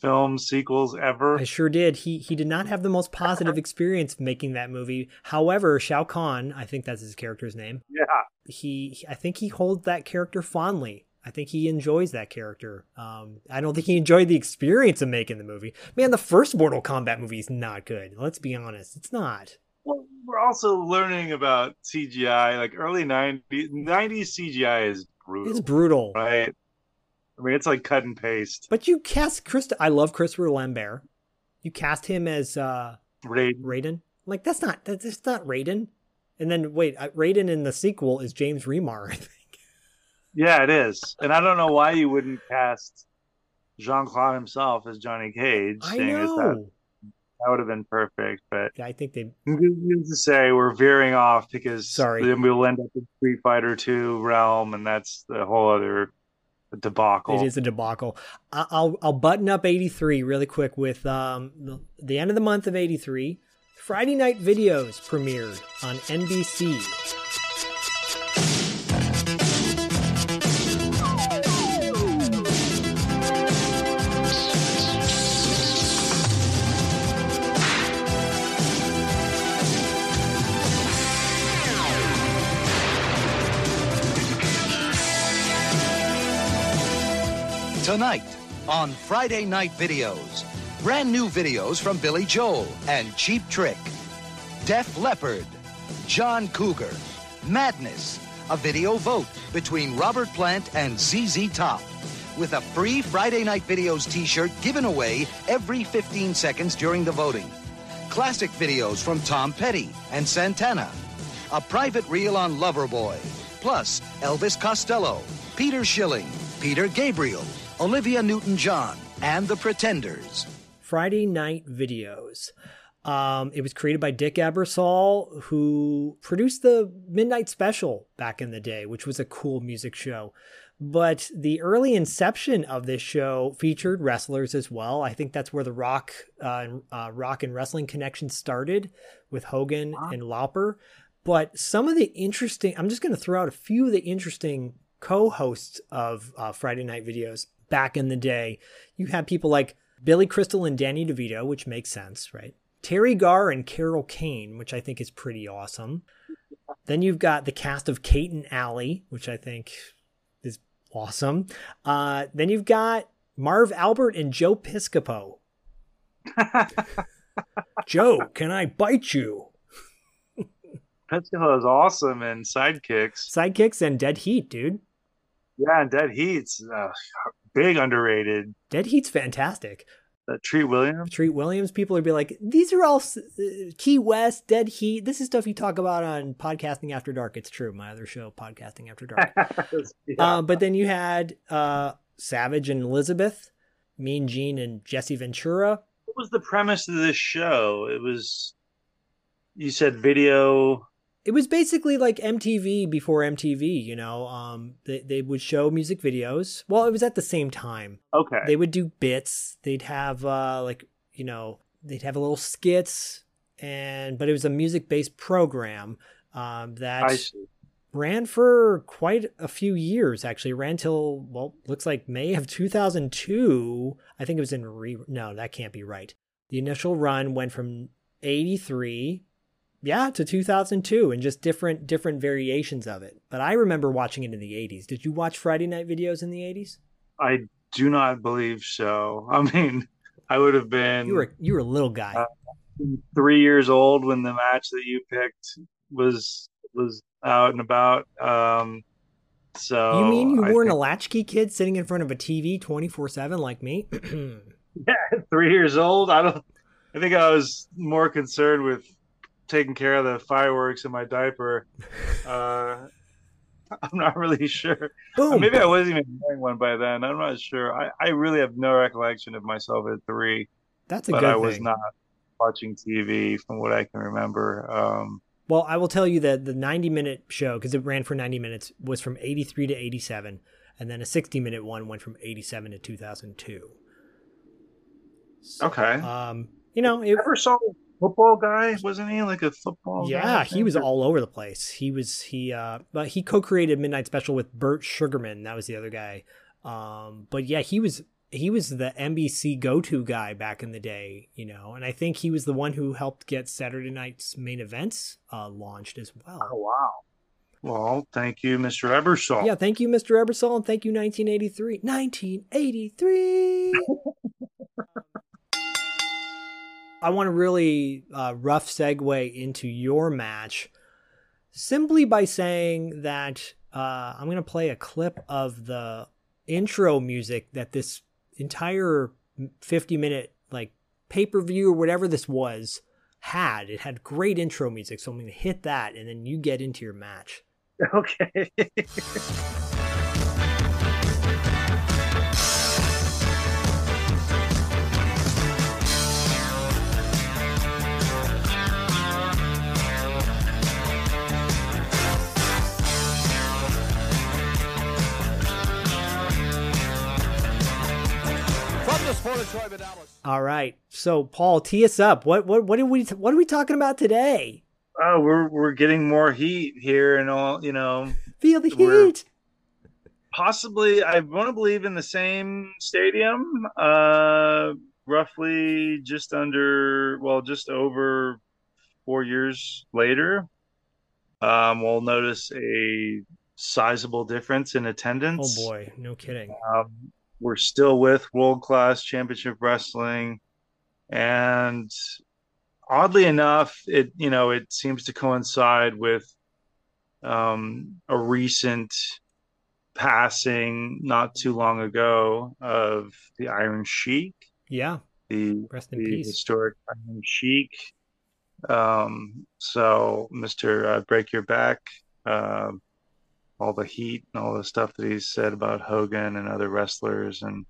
film sequels ever.
I sure did. He he did not have the most positive experience making that movie. However, Shao Kahn, I think that's his character's name.
Yeah.
He I think he holds that character fondly. I think he enjoys that character. Um, I don't think he enjoyed the experience of making the movie. Man, the first Mortal Kombat movie is not good. Let's be honest, it's not.
Well, we're also learning about CGI. Like early 90s, 90s CGI is brutal.
It's brutal.
right? I mean, it's like cut and paste.
But you cast Chris. I love Christopher Lambert. You cast him as uh,
Raid.
Raiden. Like that's not that's that's not Raiden. And then wait, uh, Raiden in the sequel is James Remar. I think.
Yeah, it is. And I don't know why you wouldn't cast Jean Claude himself as Johnny Cage.
I
seeing as that,
know.
That would have been perfect. But
Yeah, I think they.
needless to say, we're veering off because
Sorry.
then we'll end up in Street Fighter 2 realm, and that's the whole other debacle.
It is a debacle. I'll I'll button up '83 really quick with um the, the end of the month of '83. Friday night videos premiered on NBC.
Tonight on Friday Night Videos, brand new videos from Billy Joel and Cheap Trick, Def Leppard, John Cougar, Madness, a video vote between Robert Plant and ZZ Top, with a free Friday Night Videos t shirt given away every 15 seconds during the voting. Classic videos from Tom Petty and Santana, a private reel on Loverboy, plus Elvis Costello, Peter Schilling, Peter Gabriel, Olivia Newton John, and The Pretenders.
Friday night videos. Um, it was created by Dick Ebersol, who produced the Midnight Special back in the day, which was a cool music show. But the early inception of this show featured wrestlers as well. I think that's where the rock, uh, and- uh, rock and wrestling connection started with Hogan and Lauper. But some of the interesting, I'm just going to throw out a few of the interesting co-hosts of uh, Friday Night Videos back in the day. You had people like Billy Crystal and Danny DeVito, which makes sense, right? Teri Garr and Carol Kane, which I think is pretty awesome. Then you've got the cast of Kate and Allie, which I think is awesome. Uh, then you've got Marv Albert and Joe Piscopo. Joe, can I bite you?
Piscopo is awesome in Sidekicks.
Sidekicks and Dead Heat, dude.
Yeah, and Dead Heat's uh, big underrated.
Dead Heat's fantastic.
Uh, Treat Williams.
Treat Williams, people would be like, these are all uh, Key West, Dead Heat. This is stuff you talk about on Podcasting After Dark. It's true, my other show, Podcasting After Dark.
yeah.
uh, but then you had uh, Savage and Elizabeth, Mean Gene and Jesse Ventura.
what was the premise of this show? It was you said video.
It was basically like MTV before MTV, you know. Um, they, they would show music videos. Well, it was at the same time.
Okay.
they would do bits they'd have uh like you know they'd have a little skits and but it was a music based program um that ran for quite a few years actually ran till well looks like may of 2002 i think it was in re no that can't be right the initial run went from 83 yeah to 2002 and just different different variations of it but i remember watching it in the 80s did you watch friday night videos in the 80s
I do not believe so. I mean, I would have been
you were you were a little guy
Uh, three years old when the match that you picked was was out and about. Um, so
You mean you
I
weren't a latchkey kid sitting in front of a TV 24 7 like me?
yeah three years old? I don't. I think I was more concerned with taking care of the fireworks in my diaper. Uh, I'm not really sure.
Boom.
Maybe I wasn't even wearing one by then. I'm not sure. I, I really have no recollection of myself at three,
That's a
but
good
I was
thing.
not watching TV from what I can remember. Um,
Well, I will tell you that the 90 minute show, because it ran for 90 minutes, was from 83 to 87. And then a 60 minute one went from 87 to 2002. So,
okay.
Um, you know, it,
ever saw a football guy? Wasn't he like a football?
yeah, he was all over the place. He was, he, uh, but he co created Midnight Special with Burt Sugarman. That was the other guy. Um, but yeah, he was, he was the NBC go to guy back in the day, you know, and I think he was the one who helped get Saturday night's main events uh, launched as well.
Oh wow. Well, thank you, Mr. Ebersol.
Yeah, thank you, Mr. Ebersol, and thank you, 1983. 1983. I want to really uh, rough segue into your match simply by saying that uh, I'm going to play a clip of the intro music that this entire 50 minute like pay per view or whatever this was had. It had great intro music, so I'm going to hit that and then you get into your match.
Okay.
All right. So Paul, tee us up. What what what are we what are we talking about today?
Oh, we're we're getting more heat here and all, you know.
Feel the heat.
Possibly I want to believe in the same stadium. Uh roughly just under well, just over 4 years later. Um we'll notice a sizable difference in attendance.
Oh boy, no kidding.
Um, we're still with World Class Championship Wrestling, and oddly enough, it you know it seems to coincide with um, a recent passing not too long ago of the Iron Sheik,
Yeah.
the
Rest in
the
peace.
historic Iron Sheik. Um, so, Mister uh, Break Your Back, uh, all the heat and all the stuff that he's said about Hogan and other wrestlers and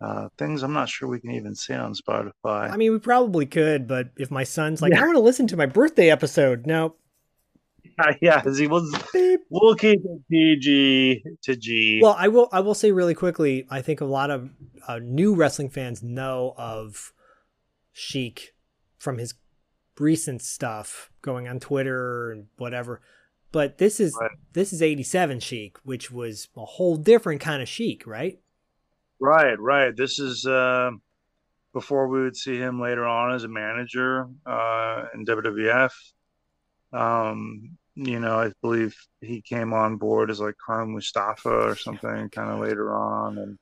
uh, things I'm not sure we can even say on Spotify.
I mean, we probably could, but if my son's like, I want to listen to my birthday episode, no.
yeah, he was.
Beep.
We'll keep it PG to G.
Well, I will. I will say really quickly. I think a lot of uh, new wrestling fans know of Sheik from his recent stuff going on Twitter and whatever. But this is
Right.
this is '87 Sheik, which was a whole different kind of Sheik, right?
Right, right. This is uh, before we would see him later on as a manager uh, in WWF. Um, you know, I believe he came on board as like Khan Mustafa or something kind of later on. And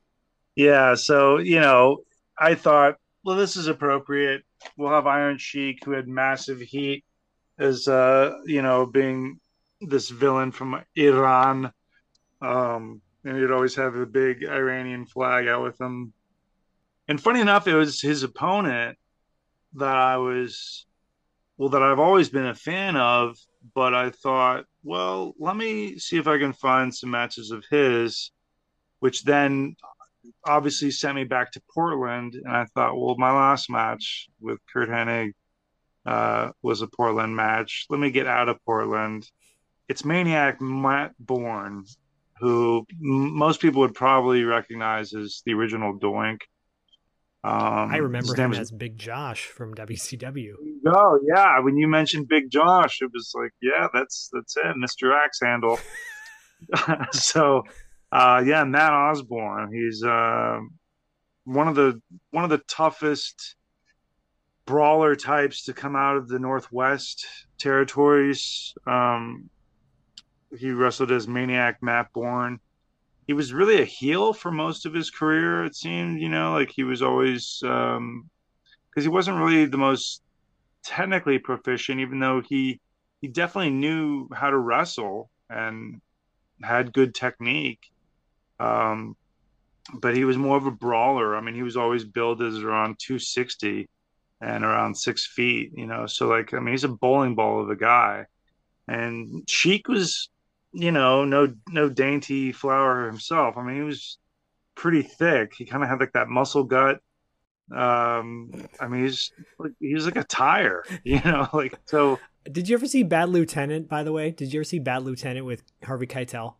yeah, so, you know, I thought, well, this is appropriate. We'll have Iron Sheik, who had massive heat, as, uh, you know, being this villain from Iran. Um, and he'd always have a big Iranian flag out with him. And funny enough, it was his opponent that I was, well, that I've always been a fan of. But I thought, well, let me see if I can find some matches of his, which then obviously sent me back to Portland. And I thought, well, my last match with Curt Hennig uh, was a Portland match. Let me get out of Portland. It's Maniac Matt Borne, who m- most people would probably recognize as the original Doink. Um,
I remember him as Big Josh from WCW.
Oh yeah, when you mentioned Big Josh, it was like, yeah, that's that's it, Mr. Axe Handle. so, uh, yeah, Matt Osborne, he's uh, one of the one of the toughest brawler types to come out of the Northwest territories. Um, he wrestled as Maniac Matt Borne. He was really a heel for most of his career. It seemed, you know, like he was always um, because he wasn't really the most technically proficient, even though he he definitely knew how to wrestle and had good technique. Um, but he was more of a brawler. I mean, he was always billed as around 260 and around six feet, you know. So like, I mean, he's a bowling ball of a guy. And Sheik was, you know, no no dainty flower himself. I mean, he was pretty thick. He kind of had like that muscle gut. Um, I mean, he's like he was like a tire, you know, like so.
Did you ever see Bad Lieutenant? By the way, did you ever see Bad Lieutenant with Harvey Keitel?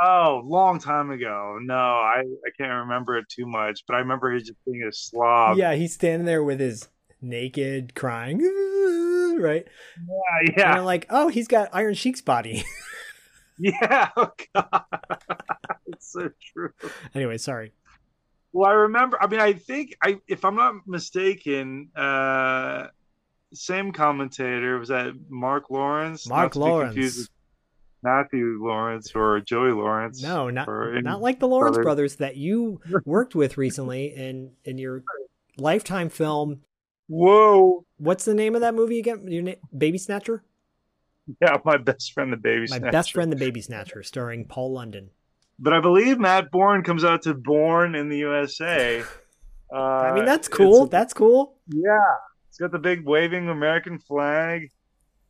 Oh, long time ago. No, I I can't remember it too much, but I remember he just being a slob.
yeah, he's standing there with his naked, crying, right?
yeah,
And
yeah.
I'm like, oh, he's got Iron Sheik's body.
Yeah, oh god, it's so true.
anyway, sorry.
Well, I remember. I mean, I think I, if I'm not mistaken, uh, same commentator was that Mark Lawrence.
Mark
Not to be confused
Lawrence.
Matthew Lawrence or Joey Lawrence.
No, not not like the Lawrence
brother.
brothers that you worked with recently in in your lifetime film
Whoa.
What's the name of that movie again? Your name, Baby Snatcher?
Yeah, my best friend, the baby.
My
Snatcher.
best friend, the Baby Snatcher, starring Paul London.
But I believe Matt Borne comes out to Born in the USA. Uh,
I mean, that's cool.
it's-
That's cool.
Yeah, he's got the big waving American flag,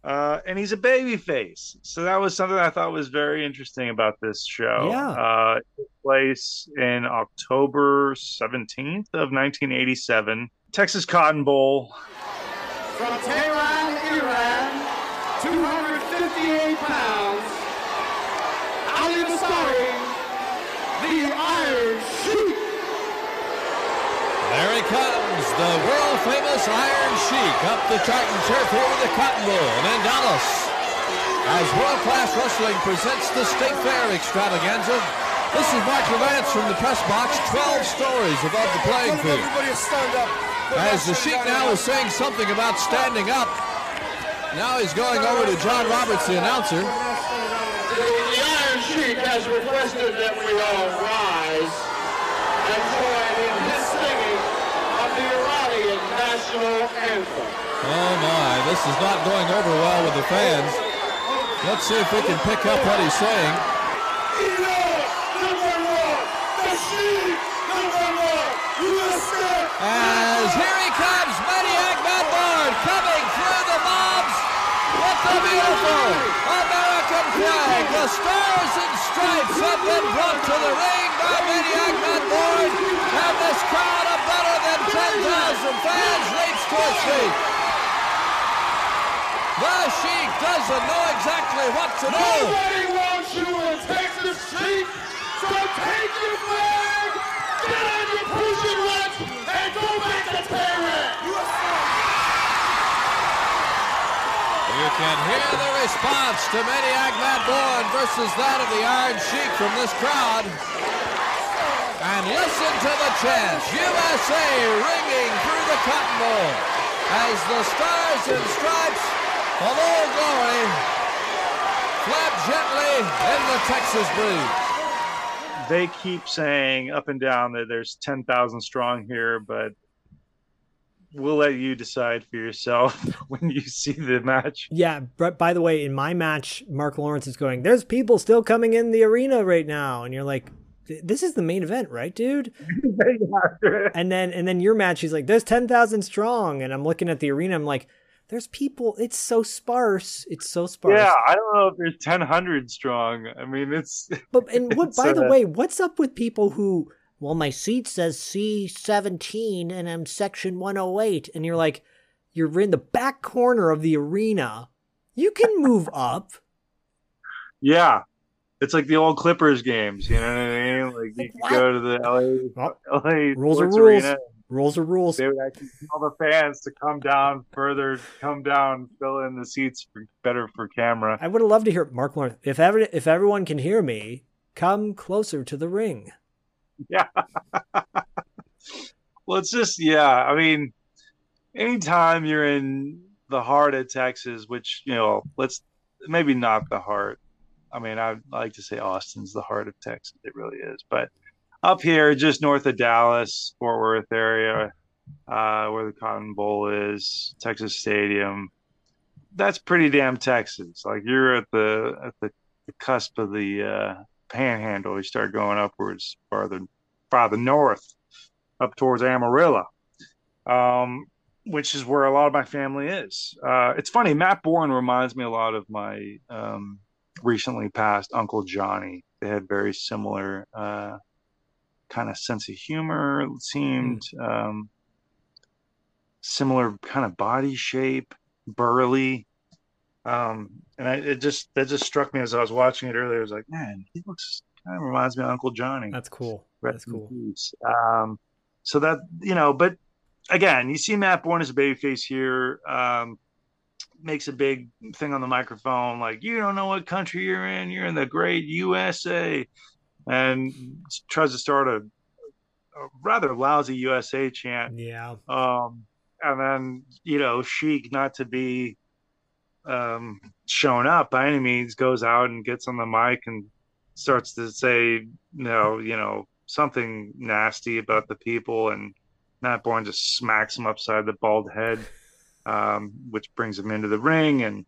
uh, and he's a baby face. So that was something I thought was very interesting about this show.
Yeah.
uh, it took place in October seventeenth of nineteen eighty-seven, Texas Cotton Bowl.
From Tehran, Iran, 258 pounds, Ali Vaziri, the Iron Sheik.
There he comes, the world famous Iron Sheik up the Triton turf here with the Cotton Bowl in Dallas. As World Class Wrestling presents the State Fair extravaganza, this is Mark Lowrance from the press box, 12 stories above the playing field. As the Sheik now is saying something about standing up, now he's going over to John Roberts, the announcer.
The Iron Sheik has requested that we all rise and join in his singing of the Iranian national anthem.
Oh my, this is not going over well with the fans. Let's see if we can pick up what he's saying. As here he comes, Maniac Matt Borne coming through the mobs with the beautiful American flag. The stars and stripes have been brought to the ring by Maniac and this crowd of better than 10,000 fans leaps to its feet. The Sheik doesn't know exactly what to do.
Nobody wants you in Texas, Sheik. So take your flag, get on your Persian ruts, and go back to Tehran.
You can hear the response to Maniac Matt Borne versus that of the Iron Sheik from this crowd. And listen to the chants, USA ringing through the Cotton Bowl as the stars and stripes of all Glory flap gently in the Texas breeze.
They keep saying up and down that there's ten thousand strong here, but we'll let you decide for yourself when you see the match.
Yeah, but by the way, in my match, Mark Lawrence is going, There's people still coming in the arena right now. And you're like, This is the main event, right, dude? And then and then your match, he's like, There's ten thousand strong. And I'm looking at the arena, I'm like, There's people, it's so sparse. It's so sparse.
Yeah, I don't know if there's ten hundred strong. I mean, it's
But and what by
So
the way, what's up with people who well, my seat says C seventeen and I'm section one oh eight, and you're like, you're in the back corner of the arena. You can move up.
yeah, it's like the old Clippers games. You know what I mean? Like you
What?
could go to the LA,
Well, oh,
LA
rules are rules.
Arena,
Rules are rules.
They would actually tell the fans to come down further, come down, fill in the seats for better for camera.
I would have loved to hear Mark Lawrence. If ever, if everyone can hear me, come closer to the ring.
Yeah. well, it's just yeah. I mean, anytime you're in the heart of Texas, which you know, let's maybe not the heart. I mean, I like to say Austin's the heart of Texas. It really is, but up here, just north of Dallas, Fort Worth area, uh, where the Cotton Bowl is, Texas Stadium. That's pretty damn Texas. Like you're at the at the, the cusp of the uh, Panhandle. You start going upwards farther farther north, up towards Amarillo, um, which is where a lot of my family is. Uh, it's funny. Matt Borne reminds me a lot of my um, recently passed Uncle Johnny. They had very similar uh, kind of sense of humor. It seemed um, similar kind of body shape, burly. Um, and I, it just that just struck me as I was watching it earlier. I was like, man, he looks kind of reminds me of Uncle Johnny.
That's cool. That's cool.
Um, so that you know, but again, you see Matt Borne as a babyface here. Um, makes a big thing on the microphone, like you don't know what country you're in. You're in the great USA, and tries to start a, a rather lousy USA chant.
Yeah.
Um, and then you know, Sheik, not to be um, shown up by any means, goes out and gets on the mic and starts to say, you know, you know, something nasty about the people and Matt Borne just smacks him upside the bald head, um, which brings him into the ring. And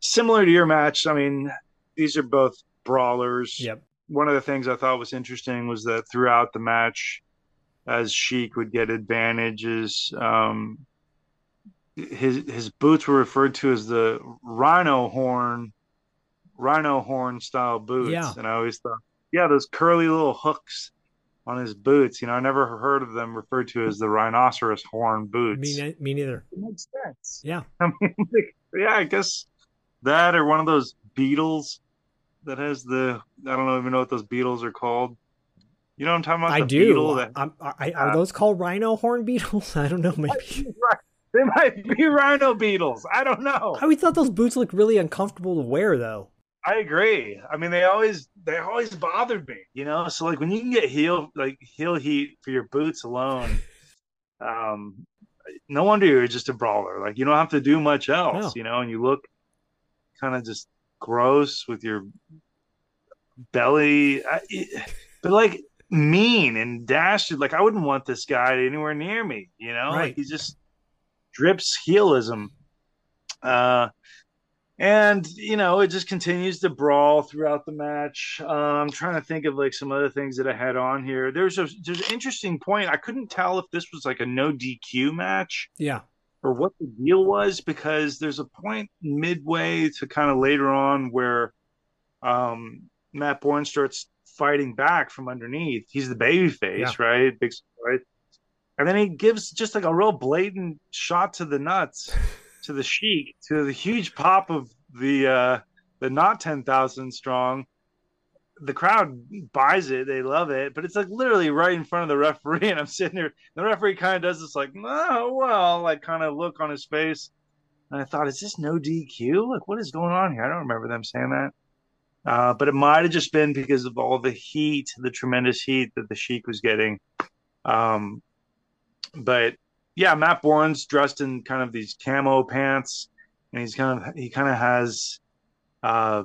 similar to your match, I mean, these are both brawlers.
Yep.
One of the things I thought was interesting was that throughout the match, as Sheik would get advantages, um, his his boots were referred to as the rhino horn, rhino horn style boots.
Yeah.
And I always thought, yeah, those curly little hooks on his boots. You know, I never heard of them referred to as the rhinoceros horn boots.
Me, ne- me neither.
It makes sense.
Yeah.
I mean, yeah, I guess that or one of those beetles that has the I don't even know what those beetles are called. You know what I'm talking about?
I
The
do.
beetle that-
I'm- I, are those called rhino horn beetles? I don't know. Maybe.
They might be rhino beetles. I don't know.
I always thought those boots looked really uncomfortable to wear, though.
I agree. I mean, they always they always bothered me, you know. So like when you can get heel like heel heat for your boots alone, um, no wonder you're just a brawler. Like you don't have to do much else,
No.
you know. And you look kind of just gross with your belly, I, it- but like mean and dastard. Like I wouldn't want this guy anywhere near me, you know.
Right.
Like he just drips heelism. Uh, and you know it just continues to brawl throughout the match. Uh, I'm trying to think of like some other things that I had on here. There's a there's an interesting point. I couldn't tell if this was like a no DQ match
Yeah.
or what the deal was because there's a point midway to kind of later on where um, Matt Borne starts fighting back from underneath. He's the baby face, right? Big right? And then he gives just like a real blatant shot to the nuts, to the Sheik, to the huge pop of the uh the not ten thousand strong. The crowd buys it, they love it, but it's like literally right in front of the referee, and I'm sitting there. The referee kind of does this like, oh well, like kind of look on his face. And I thought, is this no DQ? Like, what is going on here? I don't remember them saying that. Uh, but it might have just been because of all the heat, the tremendous heat that the Sheik was getting. Um, but yeah, Matt Borne's dressed in kind of these camo pants, and he's kind of he kind of has uh,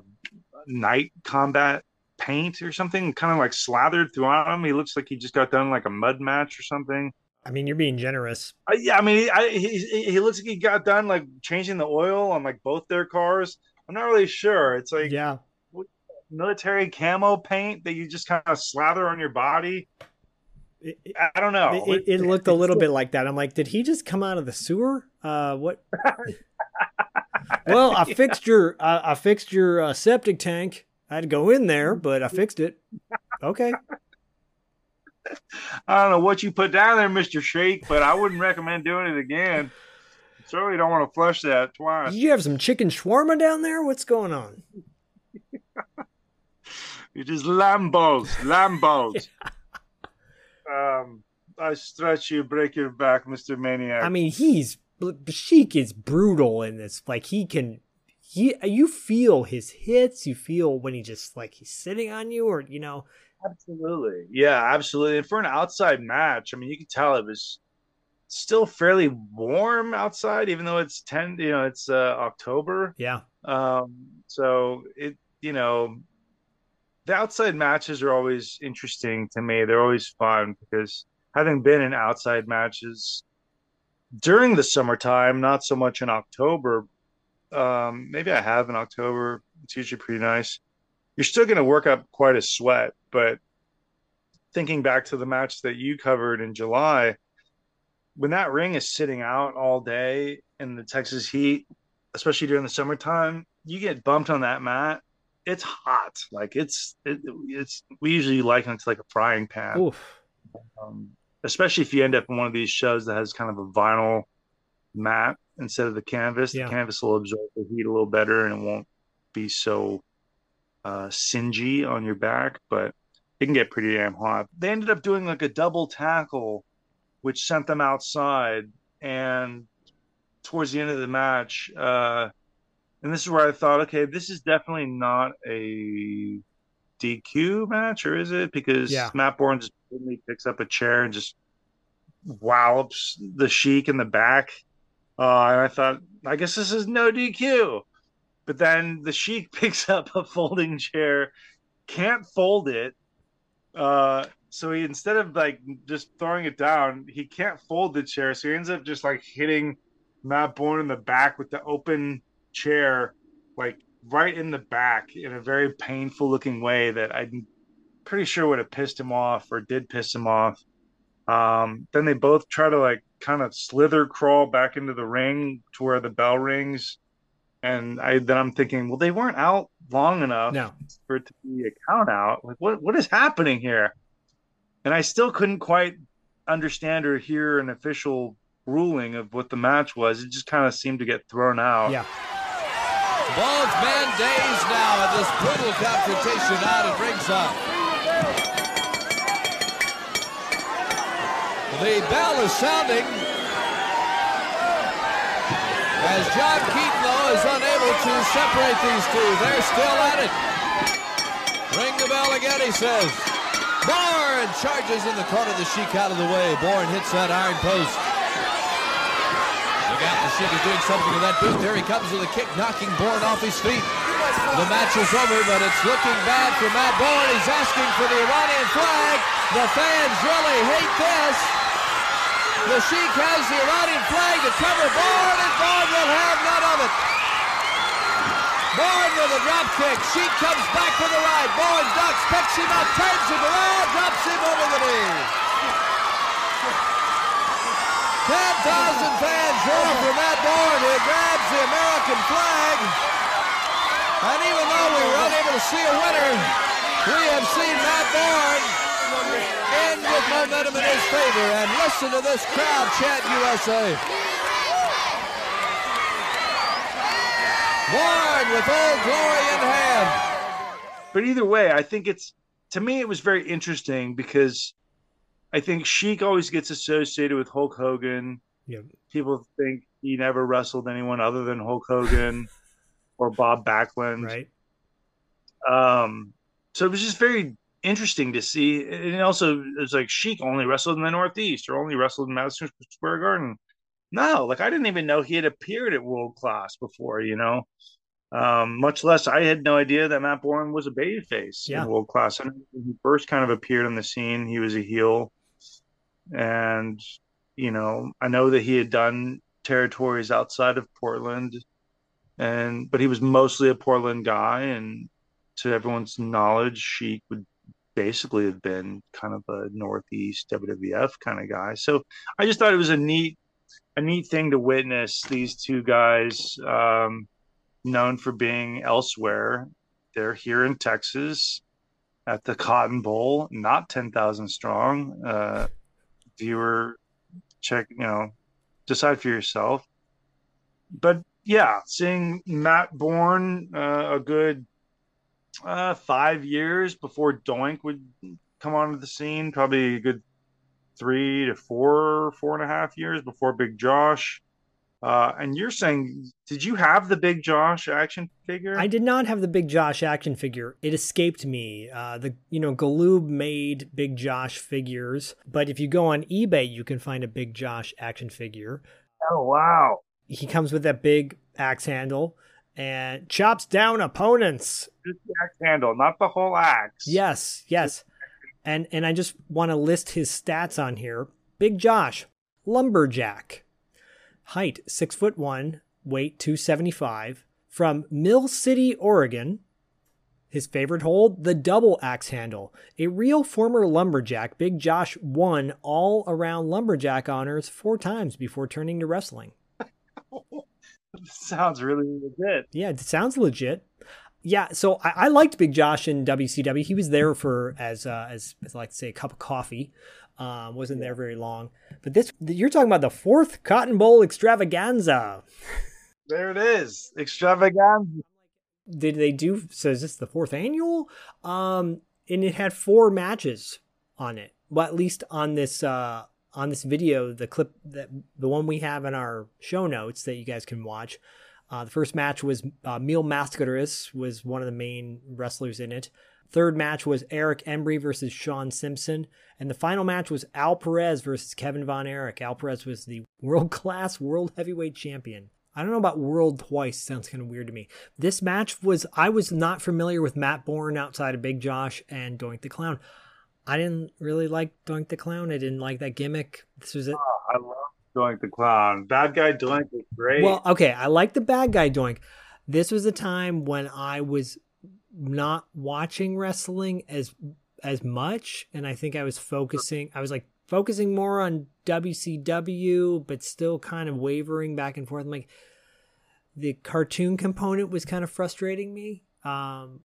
night combat paint or something, kind of like slathered throughout him. He looks like he just got done like a mud match or something.
I mean, you're being generous.
Uh, yeah, I mean, I, he he looks like he got done like changing the oil on like both their cars. I'm not really sure. It's like
Yeah.
military camo paint that you just kind of slather on your body.
It, it,
I don't know.
it, it looked a little bit like that. I'm like, did he just come out of the sewer? Uh, what? well, I fixed your I, I fixed your uh, septic tank. I had to go in there, but I fixed it. Okay.
I don't know what you put down there, Mister Shake, but I wouldn't recommend doing it again. Certainly don't want to flush that twice.
Did you have some chicken shawarma down there? What's going on?
You're just lambos, lambos. Um, I stretch you, break your back, Mister Maniac.
I mean, he's Sheik is brutal in this. Like he can, he you feel his hits. You feel when he just like he's sitting on you, or you know,
Absolutely. Yeah, absolutely. And for an outside match, I mean, you could tell it was still fairly warm outside, even though it's 10, you know, it's uh, October.
yeah,
Um, so it, you know, the outside matches are always interesting to me. They're always fun because having been in outside matches during the summertime, not so much in October. Um, maybe I have in October. It's usually pretty nice. You're still going to work up quite a sweat, but thinking back to the match that you covered in July, when that ring is sitting out all day in the Texas heat, especially during the summertime, you get bumped on that mat. It's hot. Like it's it, it's we usually liken it to like a frying pan. Um, especially if you end up in one of these shows that has kind of a vinyl mat instead of the canvas.
Yeah.
The canvas will absorb the heat a little better and it won't be so uh, singy on your back, but it can get pretty damn hot. They ended up doing like a double tackle, which sent them outside. And towards the end of the match, uh, and this is where I thought, okay, this is definitely not a DQ match, or is it? Because
Yeah.
Matt Borne just suddenly picks up a chair and just wallops the Sheik in the back. Uh, and I thought, I guess this is no DQ. But then the Sheik picks up a folding chair, can't fold it, uh, so he instead of like just throwing it down, he can't fold the chair, so he ends up just like hitting Matt Borne in the back with the open chair, like right in the back in a very painful looking way that I'm pretty sure would have pissed him off or did piss him off. Um, then they both try to like kind of slither crawl back into the ring to where the bell rings. And I then I'm thinking, well, they weren't out long enough
No.
for it to be a count out. Like what what is happening here? And I still couldn't quite understand or hear an official ruling of what the match was. It just kind of seemed to get thrown out.
Yeah.
Men dazed now at this brutal confrontation out at ringside. The bell is sounding as John Keaton, though, is unable to separate these two. They're still at it. Ring the bell again, he says. Borne charges in the corner, of the Sheik out of the way. Borne hits that iron post. Sheik is doing something to that boot. There he comes with a kick, knocking Borne off his feet. The match is over, but it's looking bad for Matt Borne. He's asking for the Iranian flag. The fans really hate this. The Sheik has the Iranian flag to cover Borne, and Borne will have none of it. Borne with a drop kick. Sheik comes back for the right. Borne ducks, picks him up, turns him around, drops him over the knee. 10,000 fans roar for Matt Borne, who grabs the American flag. And even though we were unable to see a winner, we have seen Matt Borne end with momentum in his favor. And listen to this crowd chant USA. Borne with old glory in hand.
But either way, I think it's to me it was very interesting because I think Sheik always gets associated with Hulk Hogan.
Yep.
People think he never wrestled anyone other than Hulk Hogan or Bob Backlund.
Right.
Um, so it was just very interesting to see. And also, it was like Sheik only wrestled in the Northeast or only wrestled in Madison Square Garden. No, like I didn't even know he had appeared at World Class before, you know. Um, much less, I had no idea that Matt Borne was a babyface
Yeah.
in World Class. And when he first kind of appeared on the scene, he was a heel. And, you know, I know that he had done territories outside of Portland, and but he was mostly a Portland guy. And to everyone's knowledge, she would basically have been kind of a Northeast WWF kind of guy. So I just thought it was a neat, a neat thing to witness these two guys, um, known for being elsewhere. They're here in Texas at the Cotton Bowl, not 10,000 strong. Uh, viewer, check, you know, decide for yourself. But yeah, seeing Matt Borne uh, a good uh, five years before Doink would come onto the scene, probably a good three to four, four and a half years before Big Josh. Uh, and you're saying, did you have the Big Josh action figure?
I did not have the Big Josh action figure. It escaped me. Uh, the you know Galoob made Big Josh figures, but if you go on eBay, you can find a Big Josh action figure.
Oh wow!
He comes with that big axe handle and chops down opponents.
Just the axe handle, not the whole axe.
Yes, yes. And and I just want to list his stats on here. Big Josh, lumberjack, height six foot one, weight two seventy five, from Mill City, Oregon. His favorite hold, the double axe handle. A real former lumberjack, Big Josh won all around lumberjack honors four times before turning to wrestling.
Sounds really legit.
Yeah, it sounds legit. Yeah, so I, I liked Big Josh in WCW. He was there for as uh, as, as I like to say a cup of coffee. Um, wasn't there very long. But this you're talking about the fourth Cotton Bowl extravaganza.
There it is. Extravaganza.
Did they do? So is this the fourth annual? Um, and it had four matches on it. Well, at least on this uh on this video, the clip that the one we have in our show notes that you guys can watch. Uh, the first match was uh, Mil Mascaras was one of the main wrestlers in it. Third match was Eric Embry versus Shaun Simpson, and the final match was Al Perez versus Kevin Von Erich. Al Perez was the world class world heavyweight champion. I don't know about world twice. Sounds kind of weird to me. This match was I was not familiar with Matt Borne outside of Big Josh and Doink the Clown. I didn't really like Doink the Clown. I didn't like that gimmick. This was it.
Oh, I love Doink the Clown. Bad guy Doink is great.
Well, okay, I like the bad guy Doink. This was a time when I was not watching wrestling as as much, and I think I was focusing. I was like focusing more on WCW, but still kind of wavering back and forth. I'm like, the cartoon component was kind of frustrating me. Um,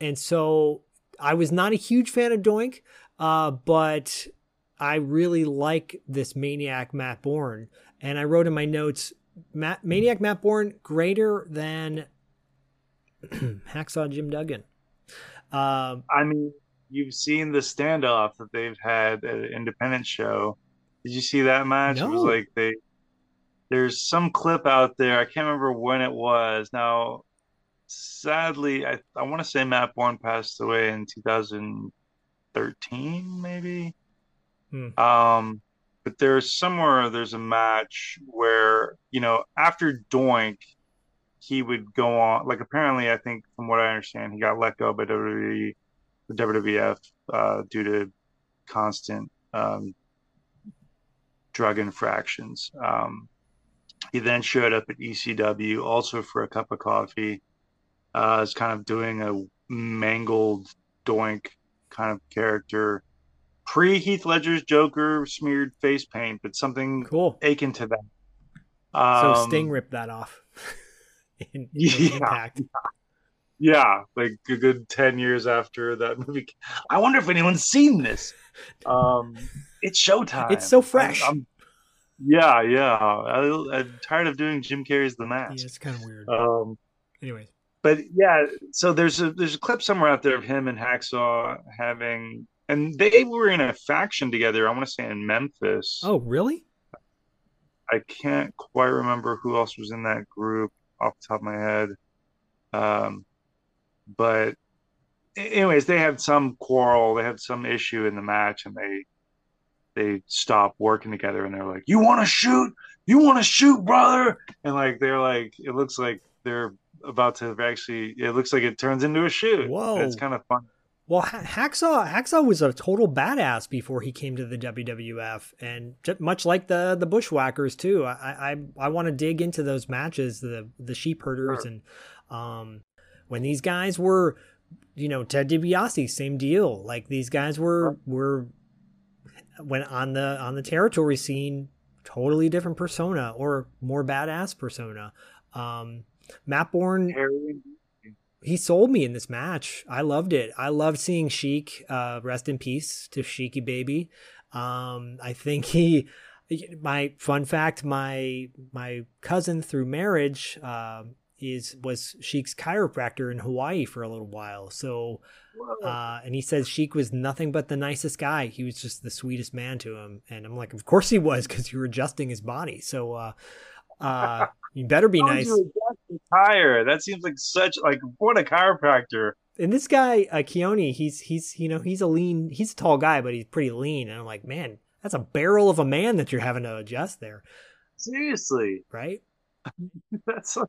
and so I was not a huge fan of Doink, uh, but I really like this Maniac Matt Borne. And I wrote in my notes, Matt, Maniac Matt Borne greater than Hacksaw Jim Duggan. Um,
I mean, you've seen the standoff that they've had at an independent show. Did you see that match? It was like they there's some clip out there. I can't remember when it was. Now, sadly, I I want to say Matt Borne passed away in 2013, maybe.
Hmm.
Um, but there's somewhere there's a match where you know after Doink, he would go on. Like apparently, I think from what I understand, he got let go by WWE, the WWF uh, due to constant um, drug infractions. Um, he then showed up at ECW also for a cup of coffee. Uh, is kind of doing a mangled Doink kind of character. Pre Heath Ledger's Joker smeared face paint, but something
cool.
akin to that.
So
Um,
Sting ripped that off. in,
Yeah.
Impact.
Yeah, like a good ten years after that movie. I wonder if anyone's seen this. Um, it's Showtime.
It's so fresh.
I'm- I'm- yeah, yeah. I, I'm tired of doing Jim Carrey's The Mask.
Yeah, it's kind of weird.
Um,
Anyways,
but yeah, so there's a there's a clip somewhere out there of him and Hacksaw having, and they were in a faction together. I want to say in Memphis.
oh really?
I can't quite remember who else was in that group off the top of my head. Um, but anyways, they had some quarrel, they had some issue in the match, and they they stopped working together. And they're like, "You want to shoot? You want to shoot, brother?" And like they're like, it looks like they're about to actually. It looks like it turns into a shoot.
Whoa.
it's kind of fun.
Well, Ha- Hacksaw Hacksaw was a total badass before he came to the WWF, and much like the the Bushwhackers too. I I, I want to dig into those matches, the the sheep herders, and um, when these guys were, you know, Ted DiBiase, same deal. Like these guys were were when on the on the territory scene, totally different persona or more badass persona. Um, Matt Borne
Harry
he sold me in this match. I loved it. I loved seeing Sheik. Uh, rest in peace to Sheiky baby. Um, I think he. My fun fact: my my cousin through marriage um is was Sheik's chiropractor in Hawaii for a little while. So, uh, and he says Sheik was nothing but the nicest guy. He was just the sweetest man to him. And I'm like, of course he was, because you were adjusting his body. So, uh, uh, you better be nice.
tire? That seems like such like what a chiropractor.
and this guy uh, Keone, he's he's you know he's a lean, he's a tall guy, but he's pretty lean. And I'm like, man, that's a barrel of a man that you're having to adjust there,
Seriously,
right?
that's like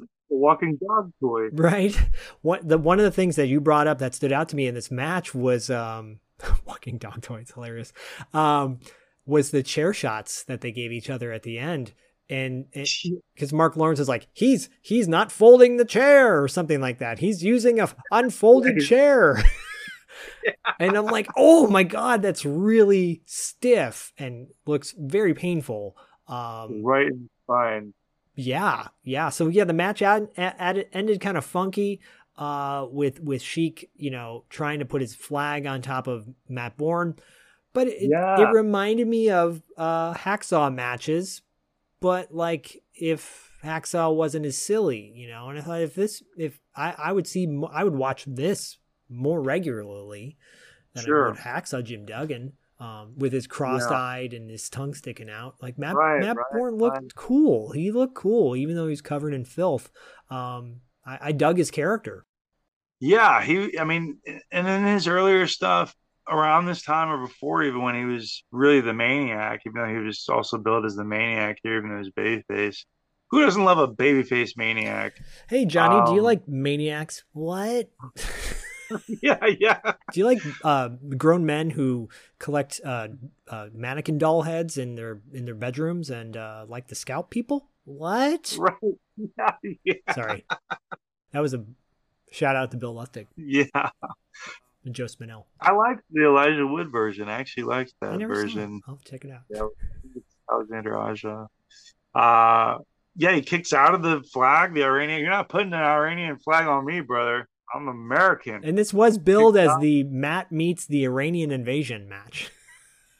a walking dog toy.
Right. What the one of the things that you brought up that stood out to me in this match was um, walking dog toy. It's hilarious. Um, was the chair shots that they gave each other at the end, and because Marc Lowrance is like he's he's not folding the chair or something like that. He's using a unfolded
Right.
chair. And I'm like, oh my god, that's really stiff and looks very painful. Um,
right in the spine.
yeah, yeah. So yeah, the match ad, ad, ended kind of funky uh, with with Sheik, you know, trying to put his flag on top of Matt Borne, but it,
Yeah.
it reminded me of uh, hacksaw matches, but like if hacksaw wasn't as silly, you know. And I thought if this, if I, I would see, I would watch this more regularly than I
Sure.
would hacksaw Jim Duggan. Um, with his cross-eyed and his tongue sticking out, like Matt
Right,
Matt
right,
Borne looked
right.
cool. He looked cool, even though he's covered in filth. Um, I, I dug his character.
Yeah, he. I mean, and in his earlier stuff around this time or before, even when he was really the maniac, even though he was also billed as the maniac here, even though he was babyface. Who doesn't love a babyface maniac?
Hey Johnny, do you
Um,
like Maniacs? What?
yeah, yeah.
Do you like uh, grown men who collect uh, uh, mannequin doll heads in their in their bedrooms and uh, like the scalp people? What?
Right. Yeah, yeah.
Sorry, that was a shout out to Bill Lustig
Yeah.
And Joe Spinell.
I like the Elijah Wood version. I actually liked that
never saw it.
version.
I'll check it out.
Yeah, Alexandre Aja. Uh yeah, he kicks out of the flag, the Iranian. You're not putting an Iranian flag on me, brother. I'm American.
And this was billed as the Matt meets the Iranian invasion match.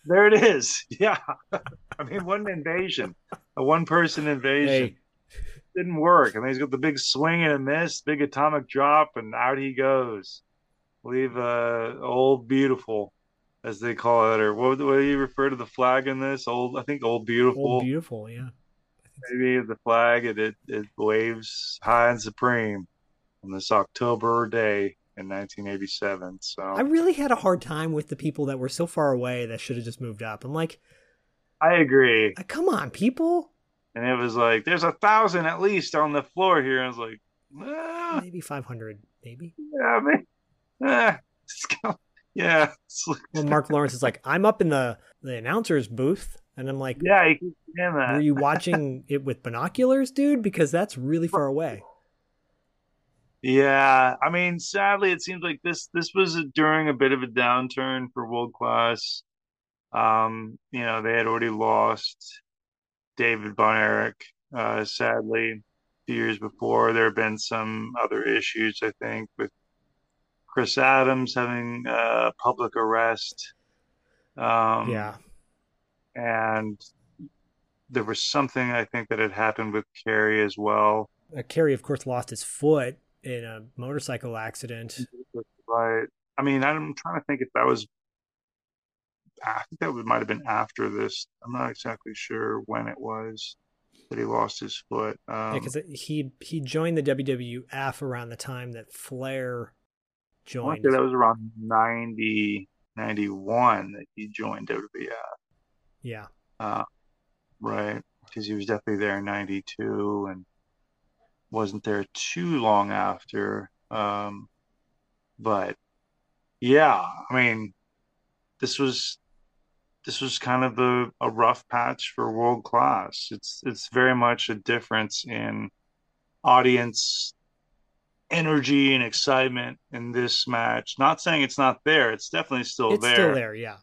There it is. Yeah. I mean, what an invasion. A one person invasion.
Hey,
Didn't work. I mean, he's got the big swing and a miss, big atomic drop, and out he goes. Leave uh, old beautiful, as they call it, or what, what do you refer to the flag in this? Old, I think old beautiful.
old beautiful, yeah.
maybe the flag and it, it waves high and supreme on this October day in 1987. So
I really had a hard time with the people that were so far away that should have just moved up. I'm like,
I agree.
uh, come on, people.
And it was like, there's a thousand at least on the floor here. I was like, ah,
Maybe 500, maybe.
yeah, I ah, yeah,
Well, Marc Lowrance is like, I'm up in the the announcer's booth, and I'm like,
yeah, you keep saying that.
were you watching it with binoculars, dude? Because that's really far away.
Yeah, I mean, sadly, it seems like this this was during a bit of a downturn for world class. Um, you know, they had already lost David Von Erich, uh, sadly, a few years before. There have been some other issues, I think, with Chris Adams having uh, public arrest. Um,
yeah,
and there was something I think that had happened with Kerry as well.
uh, Kerry, of course, lost his foot in a motorcycle accident.
Right. I mean, I'm trying to think if that was. I think that might have been after this. I'm not exactly sure when it was that he lost his foot. Um,
Yeah, because he he joined the WWF around the time that Flair joined.
that was around 90, 91 that he joined WWF.
Yeah,
Uh, right. Because he was definitely there in 92 and wasn't there too long after. Um, but yeah, I mean, this was this was kind of a, a rough patch for world class. It's it's very much a difference in audience energy and excitement in this match. Not saying it's not there, it's definitely still
it's
there
still there. Yeah,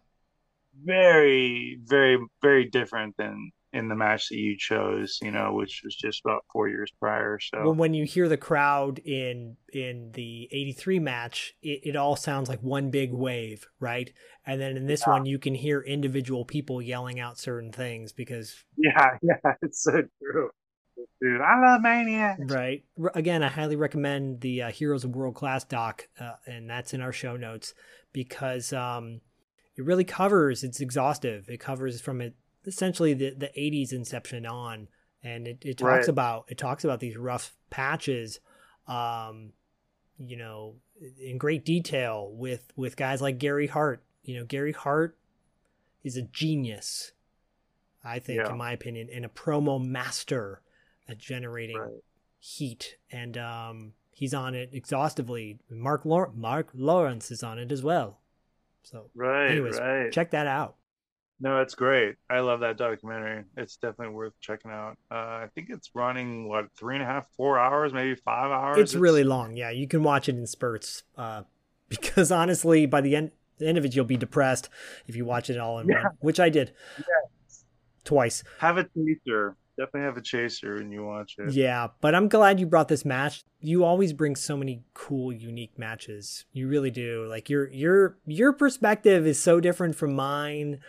very, very, very different than in the match that you chose, you know, which was just about four years prior. So
well, when you hear the crowd in in the '83 match, it, it all sounds like one big wave, right? And then in this one, you can hear individual people yelling out certain things because,
yeah, yeah, it's so true. Dude, I love Maniac.
right? Again, I highly recommend the uh, Heroes of World Class doc, uh, and that's in our show notes because um, it really covers. It's exhaustive. It covers from it essentially the the '80s inception on, and it, it talks
Right.
about it talks about these rough patches, um, you know, in great detail with with guys like Gary Hart. You know, Gary Hart is a genius, I think,
Yeah.
in my opinion, and a promo master at generating
Right.
heat, and um, he's on it exhaustively. Marc Lowrance, Marc Lowrance is on it as well. So,
Right,
anyways,
right.
check that out.
No, it's great. I love that documentary. It's definitely worth checking out. Uh, I think it's running what three and a half, four hours, maybe five hours.
It's really long. Yeah, you can watch it in spurts. Uh, because honestly, by the end the end of it, you'll be depressed if you watch it all in
Yeah.
one, which I did twice.
have a chaser. Definitely have a chaser when you watch it.
Yeah, but I'm glad you brought this match. You always bring so many cool, unique matches. You really do. Like your your your perspective is so different from mine,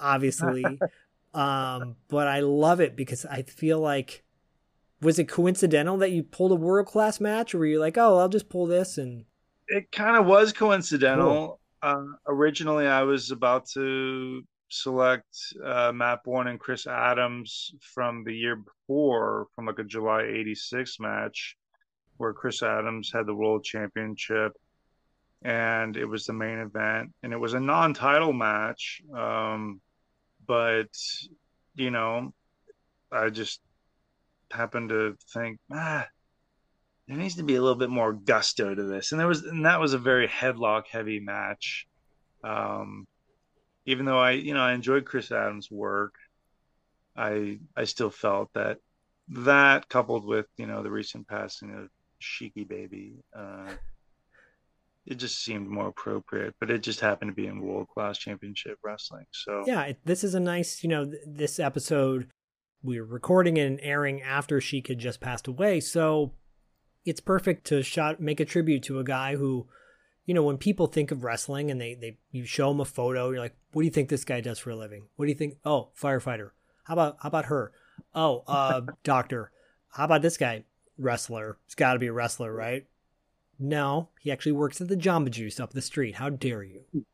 obviously. um, but I love it because I feel like was it coincidental that you pulled a world class match, or were you like, oh, I'll just pull this and
it kind of was coincidental. Uh, originally, I was about to select uh, Matt Borne and Chris Adams from the year before, from like a July '86 match, where Chris Adams had the world championship, and it was the main event, and it was a non-title match. Um, but you know, I just happened to think, ah, there needs to be a little bit more gusto to this. And there was, and that was a very headlock heavy match. Um, even though I, you know, I enjoyed Chris Adams' work, I, I still felt that that coupled with, you know, the recent passing of Sheiky Baby, uh, it just seemed more appropriate. But it just happened to be in World Class Championship Wrestling. So
yeah, this is a nice, you know, th- this episode we were recording and airing after Sheik had just passed away, so it's perfect to shot make a tribute to a guy who, you know, when people think of wrestling and they they you show them a photo, you're like, what do you think this guy does for a living? What do you think? Oh, firefighter. How about how about her? Oh, uh, doctor. How about this guy? Wrestler. It's got to be a wrestler, right? No, he actually works at the Jamba Juice up the street. How dare you?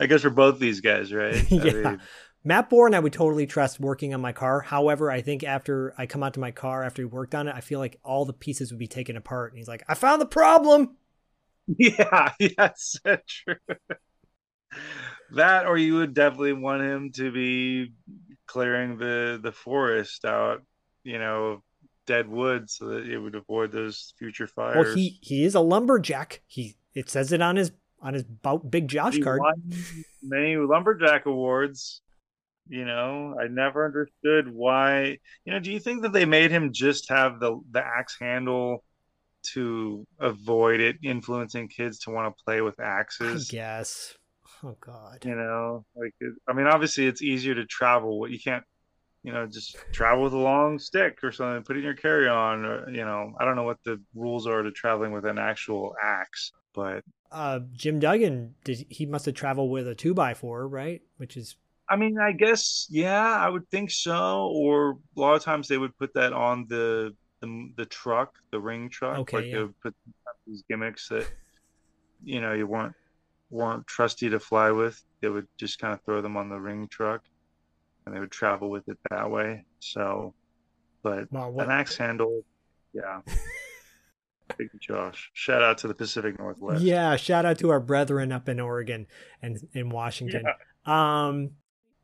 I guess for both these guys, right?
yeah.
I mean,
Matt Borne, I would totally trust working on my car. However, I think after I come out to my car after he worked on it, I feel like all the pieces would be taken apart. And he's like, I found the problem.
yeah, yes, that's true. that, or you would definitely want him to be clearing the the forest out, you know, dead wood, so that it would avoid those future fires.
Well, he he is a lumberjack. He it says it on his on his big Josh
He
card.
won many lumberjack awards. You know, I never understood why. You know, do you think that they made him just have the the axe handle to avoid it influencing kids to want to play with axes?
Yes. Oh God.
You know, like it, I mean, obviously it's easier to travel. You can't, you know, just travel with a long stick or something. Put it in your carry on, or you know, I don't know what the rules are to traveling with an actual axe, but
Uh, Jim Duggan did he must have traveled with a two by four, right? Which is
I mean, I guess yeah, I would think so. Or a lot of times they would put that on the the, the truck, the ring truck.
Okay,
like
yeah.
they would put these gimmicks that you know you weren't weren't trusty to fly with. They would just kind of throw them on the ring truck, and they would travel with it that way. So, but
what,
an axe handle, yeah. Big Josh. Shout out to the Pacific Northwest.
yeah. Shout out to our brethren up in Oregon and in Washington. Yeah. Um,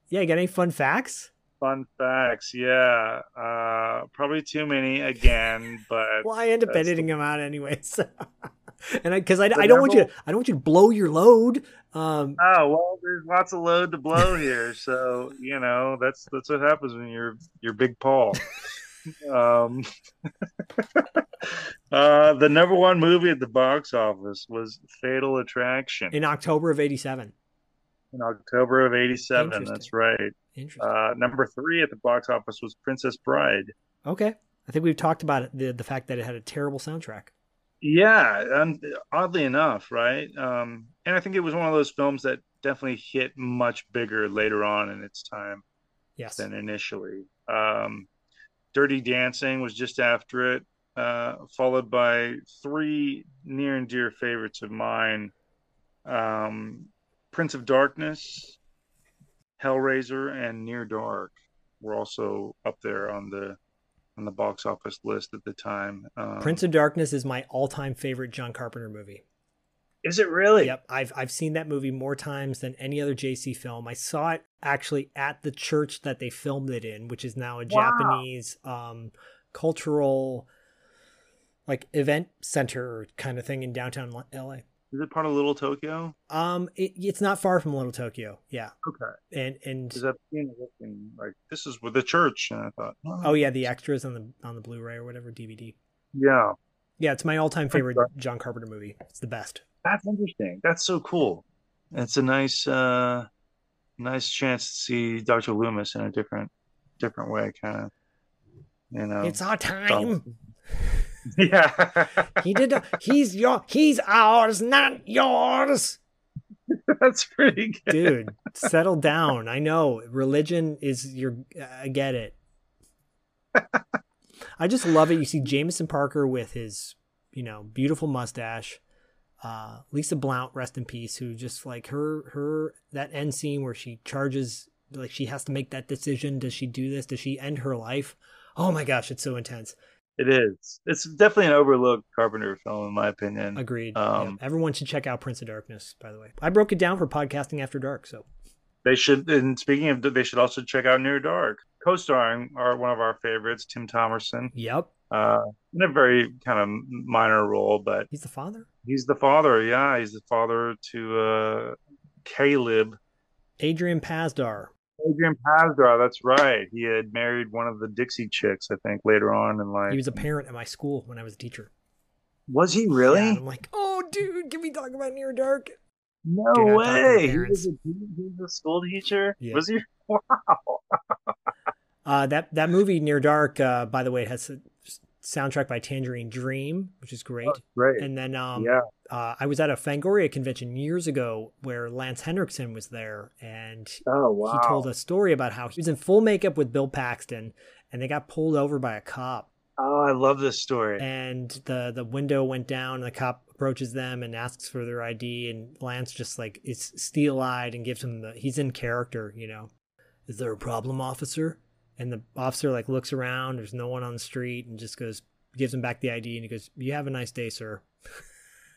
yeah. You got any fun facts?
Fun facts, yeah. Uh, probably too many again, but
Well, I end up editing them out anyways. and I because I,
The
I don't want you to, I don't want you to blow your load. Um,
oh well, there's lots of load to blow here, so you know that's that's what happens when you're you're Big Paul. um, uh, the number one movie at the box office was Fatal Attraction
in October of '87.
In October of '87. That's right.
Interesting.
Uh, number three at the box office was Princess Bride.
okay, I think we've talked about it, the the fact that it had a terrible soundtrack.
Yeah, and oddly enough, right? Um, and I think it was one of those films that definitely hit much bigger later on in its time
Yes.
than initially. Um, Dirty Dancing was just after it, uh, followed by three near and dear favorites of mine um, Prince of Darkness, Hellraiser, and Near Dark were also up there on the on the box office list at the time. Um,
Prince of Darkness is my all-time favorite John Carpenter movie.
is it really?
Yep, I've I've seen that movie more times than any other JC film. I saw it actually at the church that they filmed it in, which is now a
Wow.
Japanese um, cultural like event center kind of thing in downtown LA.
Is it part of Little Tokyo?
Um, it, it's not far from Little Tokyo. Yeah,
Okay.
and and
Because I've seen looking like this is with the church, and I thought,
oh yeah, the extras on the on the Blu-ray or whatever DVD.
yeah,
Yeah, it's my all-time favorite John Carpenter movie. It's the best.
that's interesting. That's so cool. It's a nice, uh, nice chance to see Dr. Loomis in a different, different way, kind of. You know,
It's our time.
yeah,
He did. He's your. He's ours, not yours.
that's pretty good.
Dude, settle down. I know religion is your. I get it. I just love it. You see Jameson Parker with his, you know, beautiful mustache. Uh, Lisa Blount, rest in peace, who just like her her that end scene where she charges like she has to make that decision. Does she do this? Does she end her life? Oh my gosh, it's so intense.
It is. It's definitely an overlooked Carpenter film, in my opinion.
Agreed.
Um,
Yeah. Everyone should check out Prince of Darkness, by the way. I broke it down for podcasting after dark, so
They should. And speaking of, they should also check out Near Dark, co-starring our one of our favorites, Tim Thomerson.
Yep.
Uh, in a very kind of minor role, but
He's the father?
he's the father. Yeah, he's the father to uh, Caleb.
Adrian Pasdar.
Adrian Pasdar, that's right. He had married one of the Dixie chicks, I think, later on in life.
He was a parent at my school when I was a teacher.
Was he really?
and I'm like, oh, dude, can we talk about Near Dark?
no
Do not talk to
way. He was, a, he was a school teacher.
Yeah.
Was he? Wow.
Uh, that that movie Near Dark, uh, by the way, it has soundtrack by Tangerine Dream, which is great.
Great.
And then um,
yeah.
uh, I was at a Fangoria convention years ago where Lance Henriksen was there, and
Oh wow.
he told a story about how he was in full makeup with Bill Paxton, and they got pulled over by a cop,
Oh, I love this story.
and the the window went down, and the cop approaches them and asks for their ID, and Lance just like is steel eyed and gives him the he's in character, you know. Is there a problem, officer? And the officer like looks around. There's no one on the street, and just goes gives him back the ID, and he goes, "You have a nice day, sir."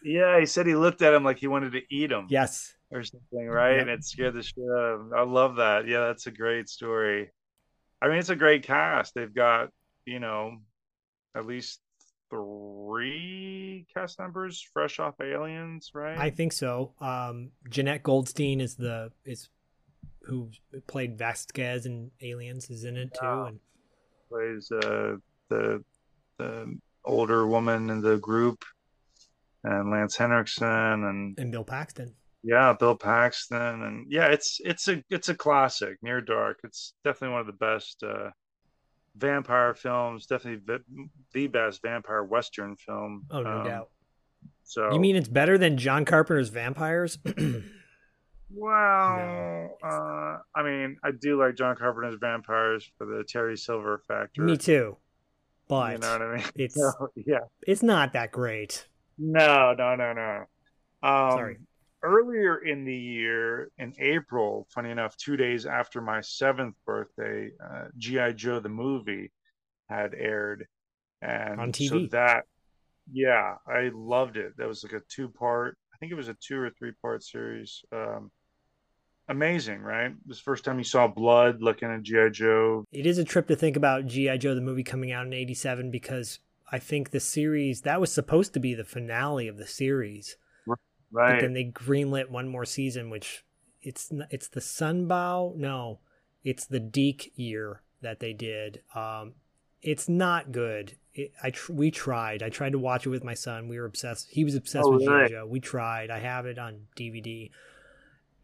Yeah, he said he looked at him like he wanted to eat him
Yes,
or something, right? And it scared the shit out of him. I love that. Yeah, that's a great story. I mean, it's a great cast. They've got, you know, at least three cast members fresh off Aliens, right?
I think so. Um, Jeanette Goldstein is the is who played Vasquez in Aliens is in it too, and
plays uh, the the older woman in the group, and Lance Henriksen, and
and Bill Paxton.
yeah, Bill Paxton, and yeah, it's it's a it's a classic. Near Dark. It's definitely one of the best uh, vampire films. Definitely the, the best vampire western film.
Oh, no
Um,
doubt.
So
You mean it's better than John Carpenter's Vampires?
Well, uh, I mean, I do like John Carpenter's Vampires for the Terry Silver factor.
Me too, but
You know what I mean?
it's
So, yeah.
it's not that great.
No, no, no, no. Um,
Sorry.
Earlier in the year, in April, funny enough, two days after my seventh birthday, uh, GI Joe the movie had aired, and
On
so
TV.
that, yeah, I loved it. That was like a two-part. I think it was a two or three-part series. Um, amazing, right? This first time you saw blood, looking at GI Joe.
It is a trip to think about GI Joe the movie coming out in '87 because I think the series that was supposed to be the finale of the series, but
Right?
then they greenlit one more season, which it's it's the Sunbow. No, it's the DiC year that they did. Um, it's not good. It, I tr- we tried. I tried to watch it with my son. We were obsessed. He was obsessed
Oh,
with GI
really?
Joe. We tried. I have it on DVD.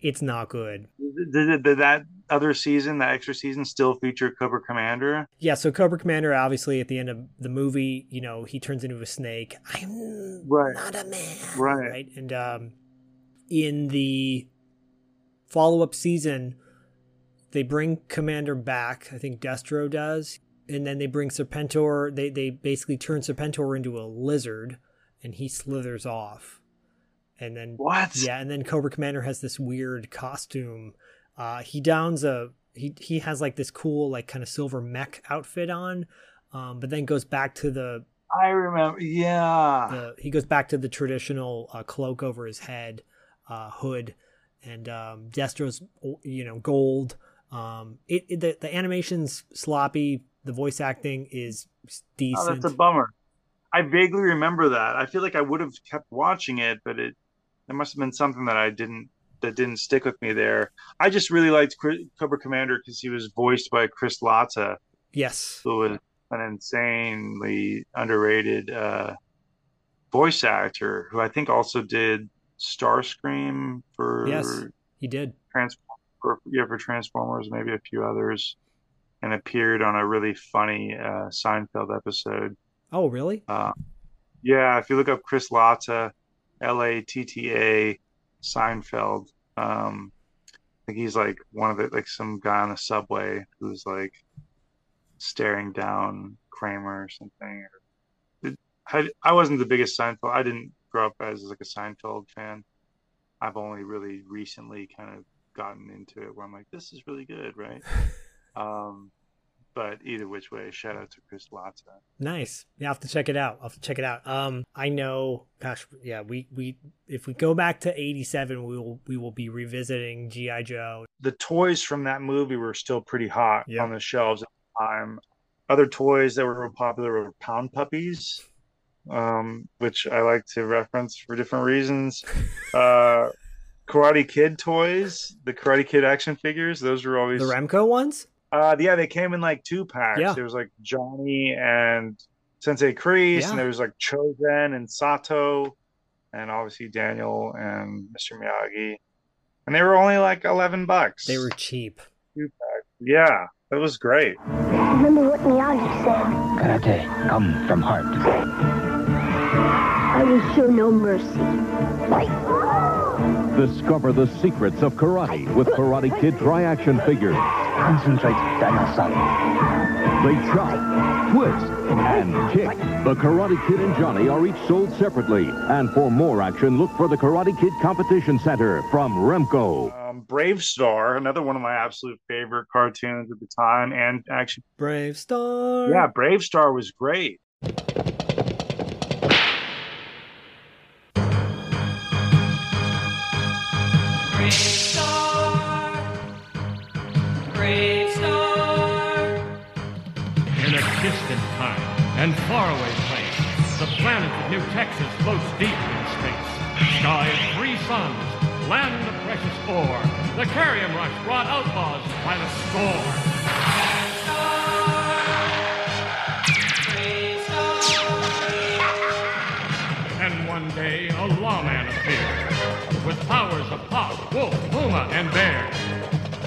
It's not good.
Did, did, that other season, that extra season, still feature Cobra Commander?
Yeah, so Cobra Commander, obviously, at the end of the movie, you know, he turns into a snake. I'm
Right.
not a man.
Right.
And um, in the follow up season, they bring Commander back. I think Destro does. And then they bring Serpentor. They, they basically turn Serpentor into a lizard and he slithers off. And then
What?
yeah, and then Cobra Commander has this weird costume. Uh, he downs a he he has like this cool like kind of silver mech outfit on, um, but then goes back to the
I remember. Yeah.
the he goes back to the traditional uh, cloak over his head, uh, hood, and um, Destro's you know gold. Um, it, it the the animation's sloppy. The voice acting is decent.
oh,
decent.
that's a bummer. I vaguely remember that. I feel like I would have kept watching it, but it there must have been something that I didn't that didn't stick with me there. I just really liked Chris- Cobra Commander because he was voiced by Chris Latta,
yes,
who was an insanely underrated uh, voice actor, who I think also did Starscream for
yes, he did.
Trans for yeah for Transformers, maybe a few others, and appeared on a really funny uh, Seinfeld episode.
Oh, really?
Uh, yeah, if you look up Chris Latta, L A T T A, Seinfeld, um, I think he's like one of the like some guy on the subway who's like staring down Kramer or something. I I wasn't the biggest Seinfeld. I didn't grow up as like a Seinfeld fan. I've only really recently kind of gotten into it where I'm like, this is really good, right? Um, But either which way, shout out to Chris Latta.
Nice. Yeah, I'll have to check it out. I'll have to check it out. Um, I know. Gosh, yeah. We we if we go back to '87, we will we will be revisiting GI Joe.
The toys from that movie were still pretty hot
Yeah.
on the shelves at the time. Other toys that were popular were pound puppies, um, which I like to reference for different reasons. Uh, Karate Kid toys, the Karate Kid action figures, those were always
The Remco ones.
Uh, yeah, they came in like two packs.
Yeah.
There was like Johnny and Sensei Kreese,
Yeah.
and there was like Chozen and Sato, and obviously Daniel and Mr. Miyagi. And they were only like eleven bucks.
They were cheap.
two packs. Yeah, that was great.
Remember what Miyagi said?
Karate come from heart.
I will show no mercy.
Discover the secrets of karate with Karate Kid Tri-Action figures.
Concentrate, Daniel-san.
They chop, twist, and kick. The Karate Kid and Johnny are each sold separately. And for more action, look for the Karate Kid Competition Center from Remco.
Um, Brave Star, another one of my absolute favorite cartoons at the time, and actually,
Brave Star.
yeah, Brave Star was great.
And faraway place, the planet of New Texas floats deep in space. Sky of three suns, land of precious ore. The Kerium Rush brought outlaws by the score. And one day, a lawman appeared with powers of hawk, wolf, puma, and bear.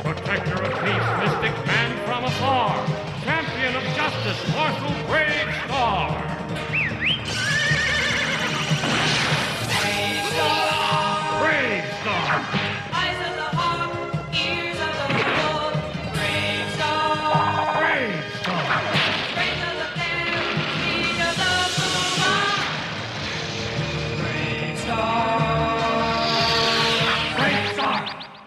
Protector of peace, mystic man from afar. Champion of justice, Marshal Brave Star. Brave Star.
Eyes of the hawk, ears of the bull. Brave Star.
Brave Star.
Strength of the bear, speed of the puma. Brave Star.
Brave Star.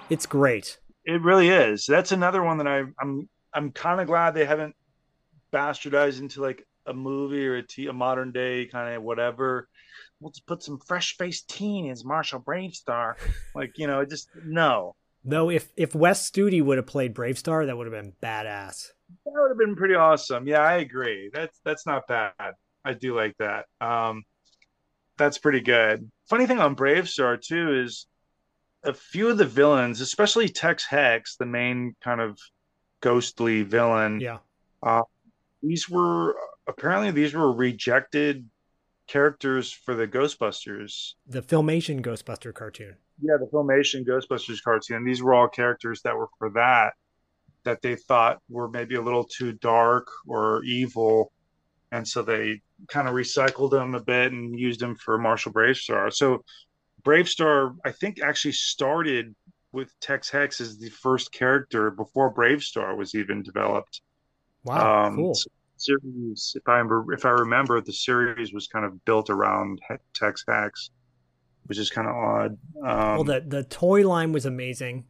It's great.
It really is. That's another one that I, I'm I'm kind of glad they haven't bastardized into like a movie or a, t- a modern day kind of whatever. We'll just put some fresh faced teen as Marshall Bravestar. Like you know, just no.
Though if if Wes Studi would have played Brave Star, that would have been badass.
That would have been pretty awesome. Yeah, I agree. That's that's not bad. I do like that. Um, that's pretty good. Funny thing on Bravestar too is a few of the villains, especially Tex Hex, the main kind of ghostly villain.
Yeah.
Uh, these were apparently these were rejected characters for the Ghostbusters.
The Filmation Ghostbuster cartoon.
Yeah, the Filmation Ghostbusters cartoon. These were all characters that were for that that they thought were maybe a little too dark or evil, and so they kind of recycled them a bit and used them for Marshall Bravestar. So Bravestar, I think, actually started with Tex Hex as the first character before Bravestar was even developed.
Wow,
Um,
cool.
series, if I remember, if I remember, the series was kind of built around Tex Hex, which is kind of odd. Um,
well, the the toy line was amazing.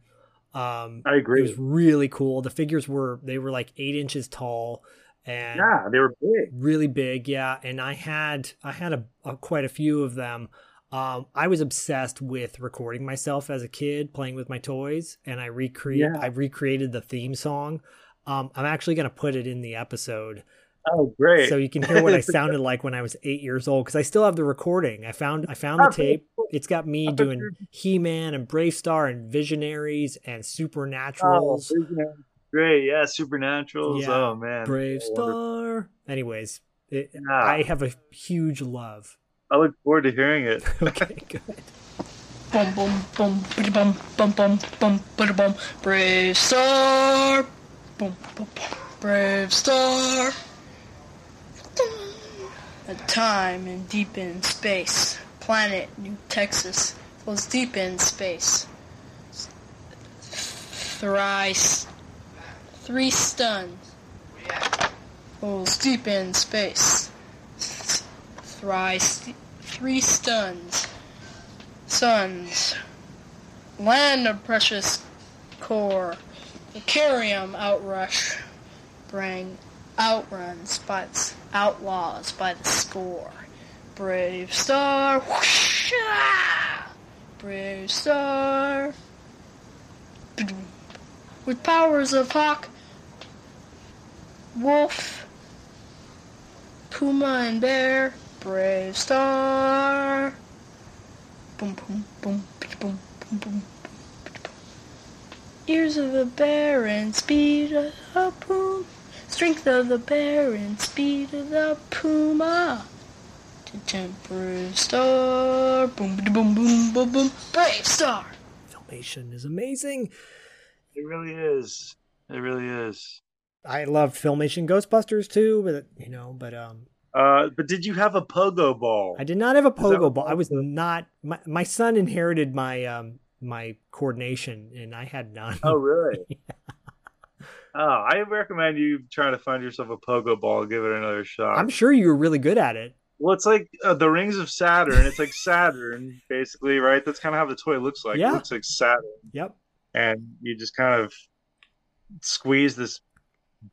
Um,
I agree.
It was really cool. The figures were they were like eight inches tall, and
yeah, they were big.
really big. Yeah, and I had I had a, a quite a few of them. Um, I was obsessed with recording myself as a kid playing with my toys, and I recreate
Yeah.
I recreated the theme song. Um, I'm actually gonna put it in the episode
Oh, great!
so you can hear what I sounded like when I was eight years old because I still have the recording. I found I found the tape. It's got me doing He Man and Brave Star and Visionaries and
Oh,
Supernaturals.
Supernaturals. great, yeah, Supernaturals.
Yeah,
oh man,
Brave
so.
Star. Anyways, it,
Yeah.
I have a huge love.
I look forward to hearing it.
Okay, good.
Boom, boom, boom, bitty bum, bum, bum, bum, bitty bum. Brave Star. Boom, boom, boom. Brave Star. A time in deep in space. Planet New Texas flows deep in space. Thrice. Three stuns. Flows deep in space. Thrice. Three stuns. Suns. Land of precious core. The Kerium outrush. bring outruns by the, outlaws by the score. Brave Star, whoosh, ah! Brave Star. With powers of hawk, wolf, puma, and bear, Brave Star. Boom, boom, boom, boom, boom, boom. Ears of the bear and speed of the puma. Strength of the bear and speed of the puma. Brave Star. Boom, boom, boom, boom, boom, boom. Brave Star.
Filmation is amazing.
It really is. It really is.
I loved Filmation Ghostbusters too, but you know, but um,
Uh, but did you have a pogo ball?
I did not have a pogo ball. I was not. My, my son inherited my um my coordination, and I had none.
Oh, really? Oh, I recommend you trying to find yourself a pogo ball give it another shot.
I'm sure you were really good at it.
Well, it's like uh, the rings of Saturn. It's like Saturn, basically, right? That's kind of how the toy looks like.
Yeah.
It looks like Saturn,
Yep.
and you just kind of squeeze this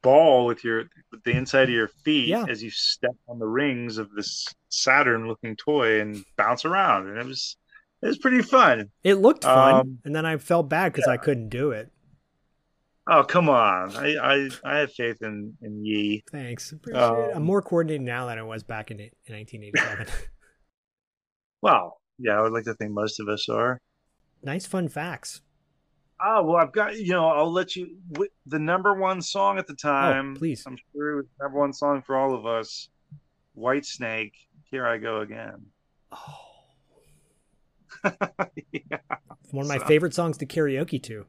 ball with your with the inside of your feet
Yeah.
as you step on the rings of this Saturn-looking toy and bounce around, and it was it was pretty fun.
It looked fun,
Um,
and then I felt bad because I couldn't do it.
Oh, come on! I I, I have faith in in ye.
Thanks. Appreciate it. I'm
Um,
more coordinated now than I was back in, in 1987.
Well, yeah, I would like to think most of us are.
nice fun facts.
Oh well, I've got you know. I'll let you. The number one song at the time.
Oh, please.
I'm sure it was number one song for all of us. Whitesnake. Here I go again. Yeah,
One of my
So-
favorite songs to karaoke to.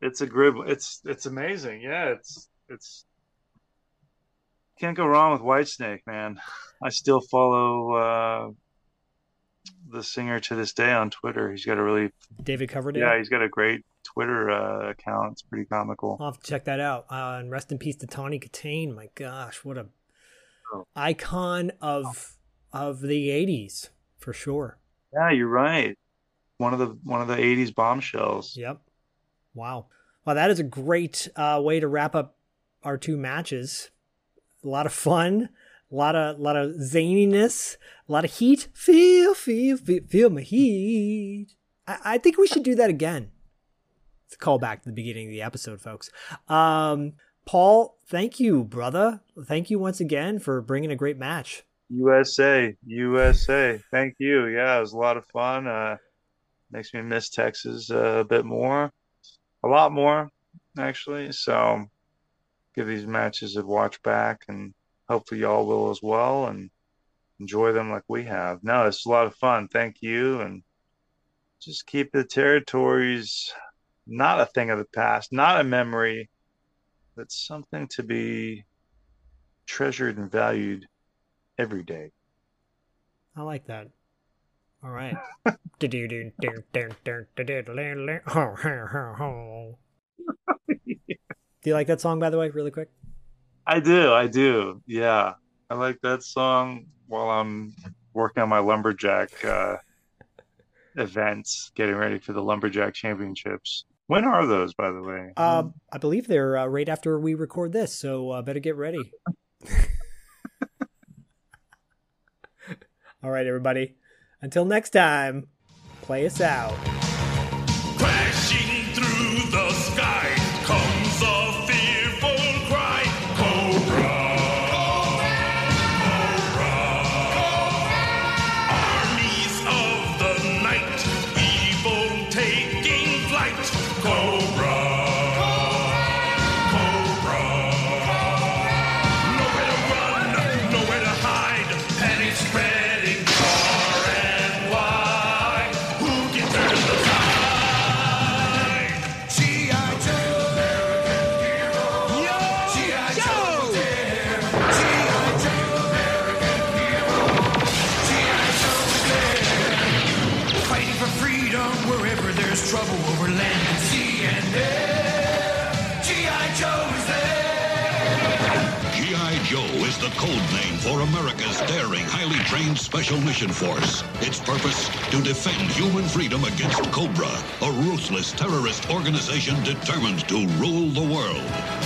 it's a good. It's it's amazing. Yeah, it's it's. Can't go wrong with Whitesnake, man. I still follow uh, the singer to this day on Twitter. He's got a really
David Coverdale.
yeah. He's got a great Twitter uh, account. It's pretty comical.
I'll have to check that out. Uh, and rest in peace to Tawny Kitaen. My gosh, what a
Oh.
icon of of the '80s for sure.
Yeah, you're right. One of the one of the '80s bombshells.
Yep. Wow. Well, that is a great uh, way to wrap up our two matches. A lot of fun, a lot of a lot of zaniness, a lot of heat. Feel, feel, feel, feel my heat. I, I think we should do that again. It's a callback to the beginning of the episode, folks. Um, Paul, thank you, brother. Thank you once again for bringing a great match.
USA, USA. Thank you. Yeah, it was a lot of fun. Uh, makes me miss Texas uh, a bit more, a lot more, actually. So, give these matches a watch back, and hopefully y'all will as well, and enjoy them like we have. No, it's a lot of fun. Thank you, and just keep the territories not a thing of the past, not a memory, but something to be treasured and valued every day.
I like that. All right. Do you like that song, by the way, really quick?
I do, I do. Yeah. I like that song while I'm working on my lumberjack uh, events, getting ready for the lumberjack championships. When are those, by the way?
Um, I believe they're uh, right after we record this, so uh, better get ready. All right, everybody. Until next time, play us out.
For
America's daring, highly trained Special Mission Force. Its purpose, to defend human freedom against Cobra, a ruthless terrorist organization determined to rule the world.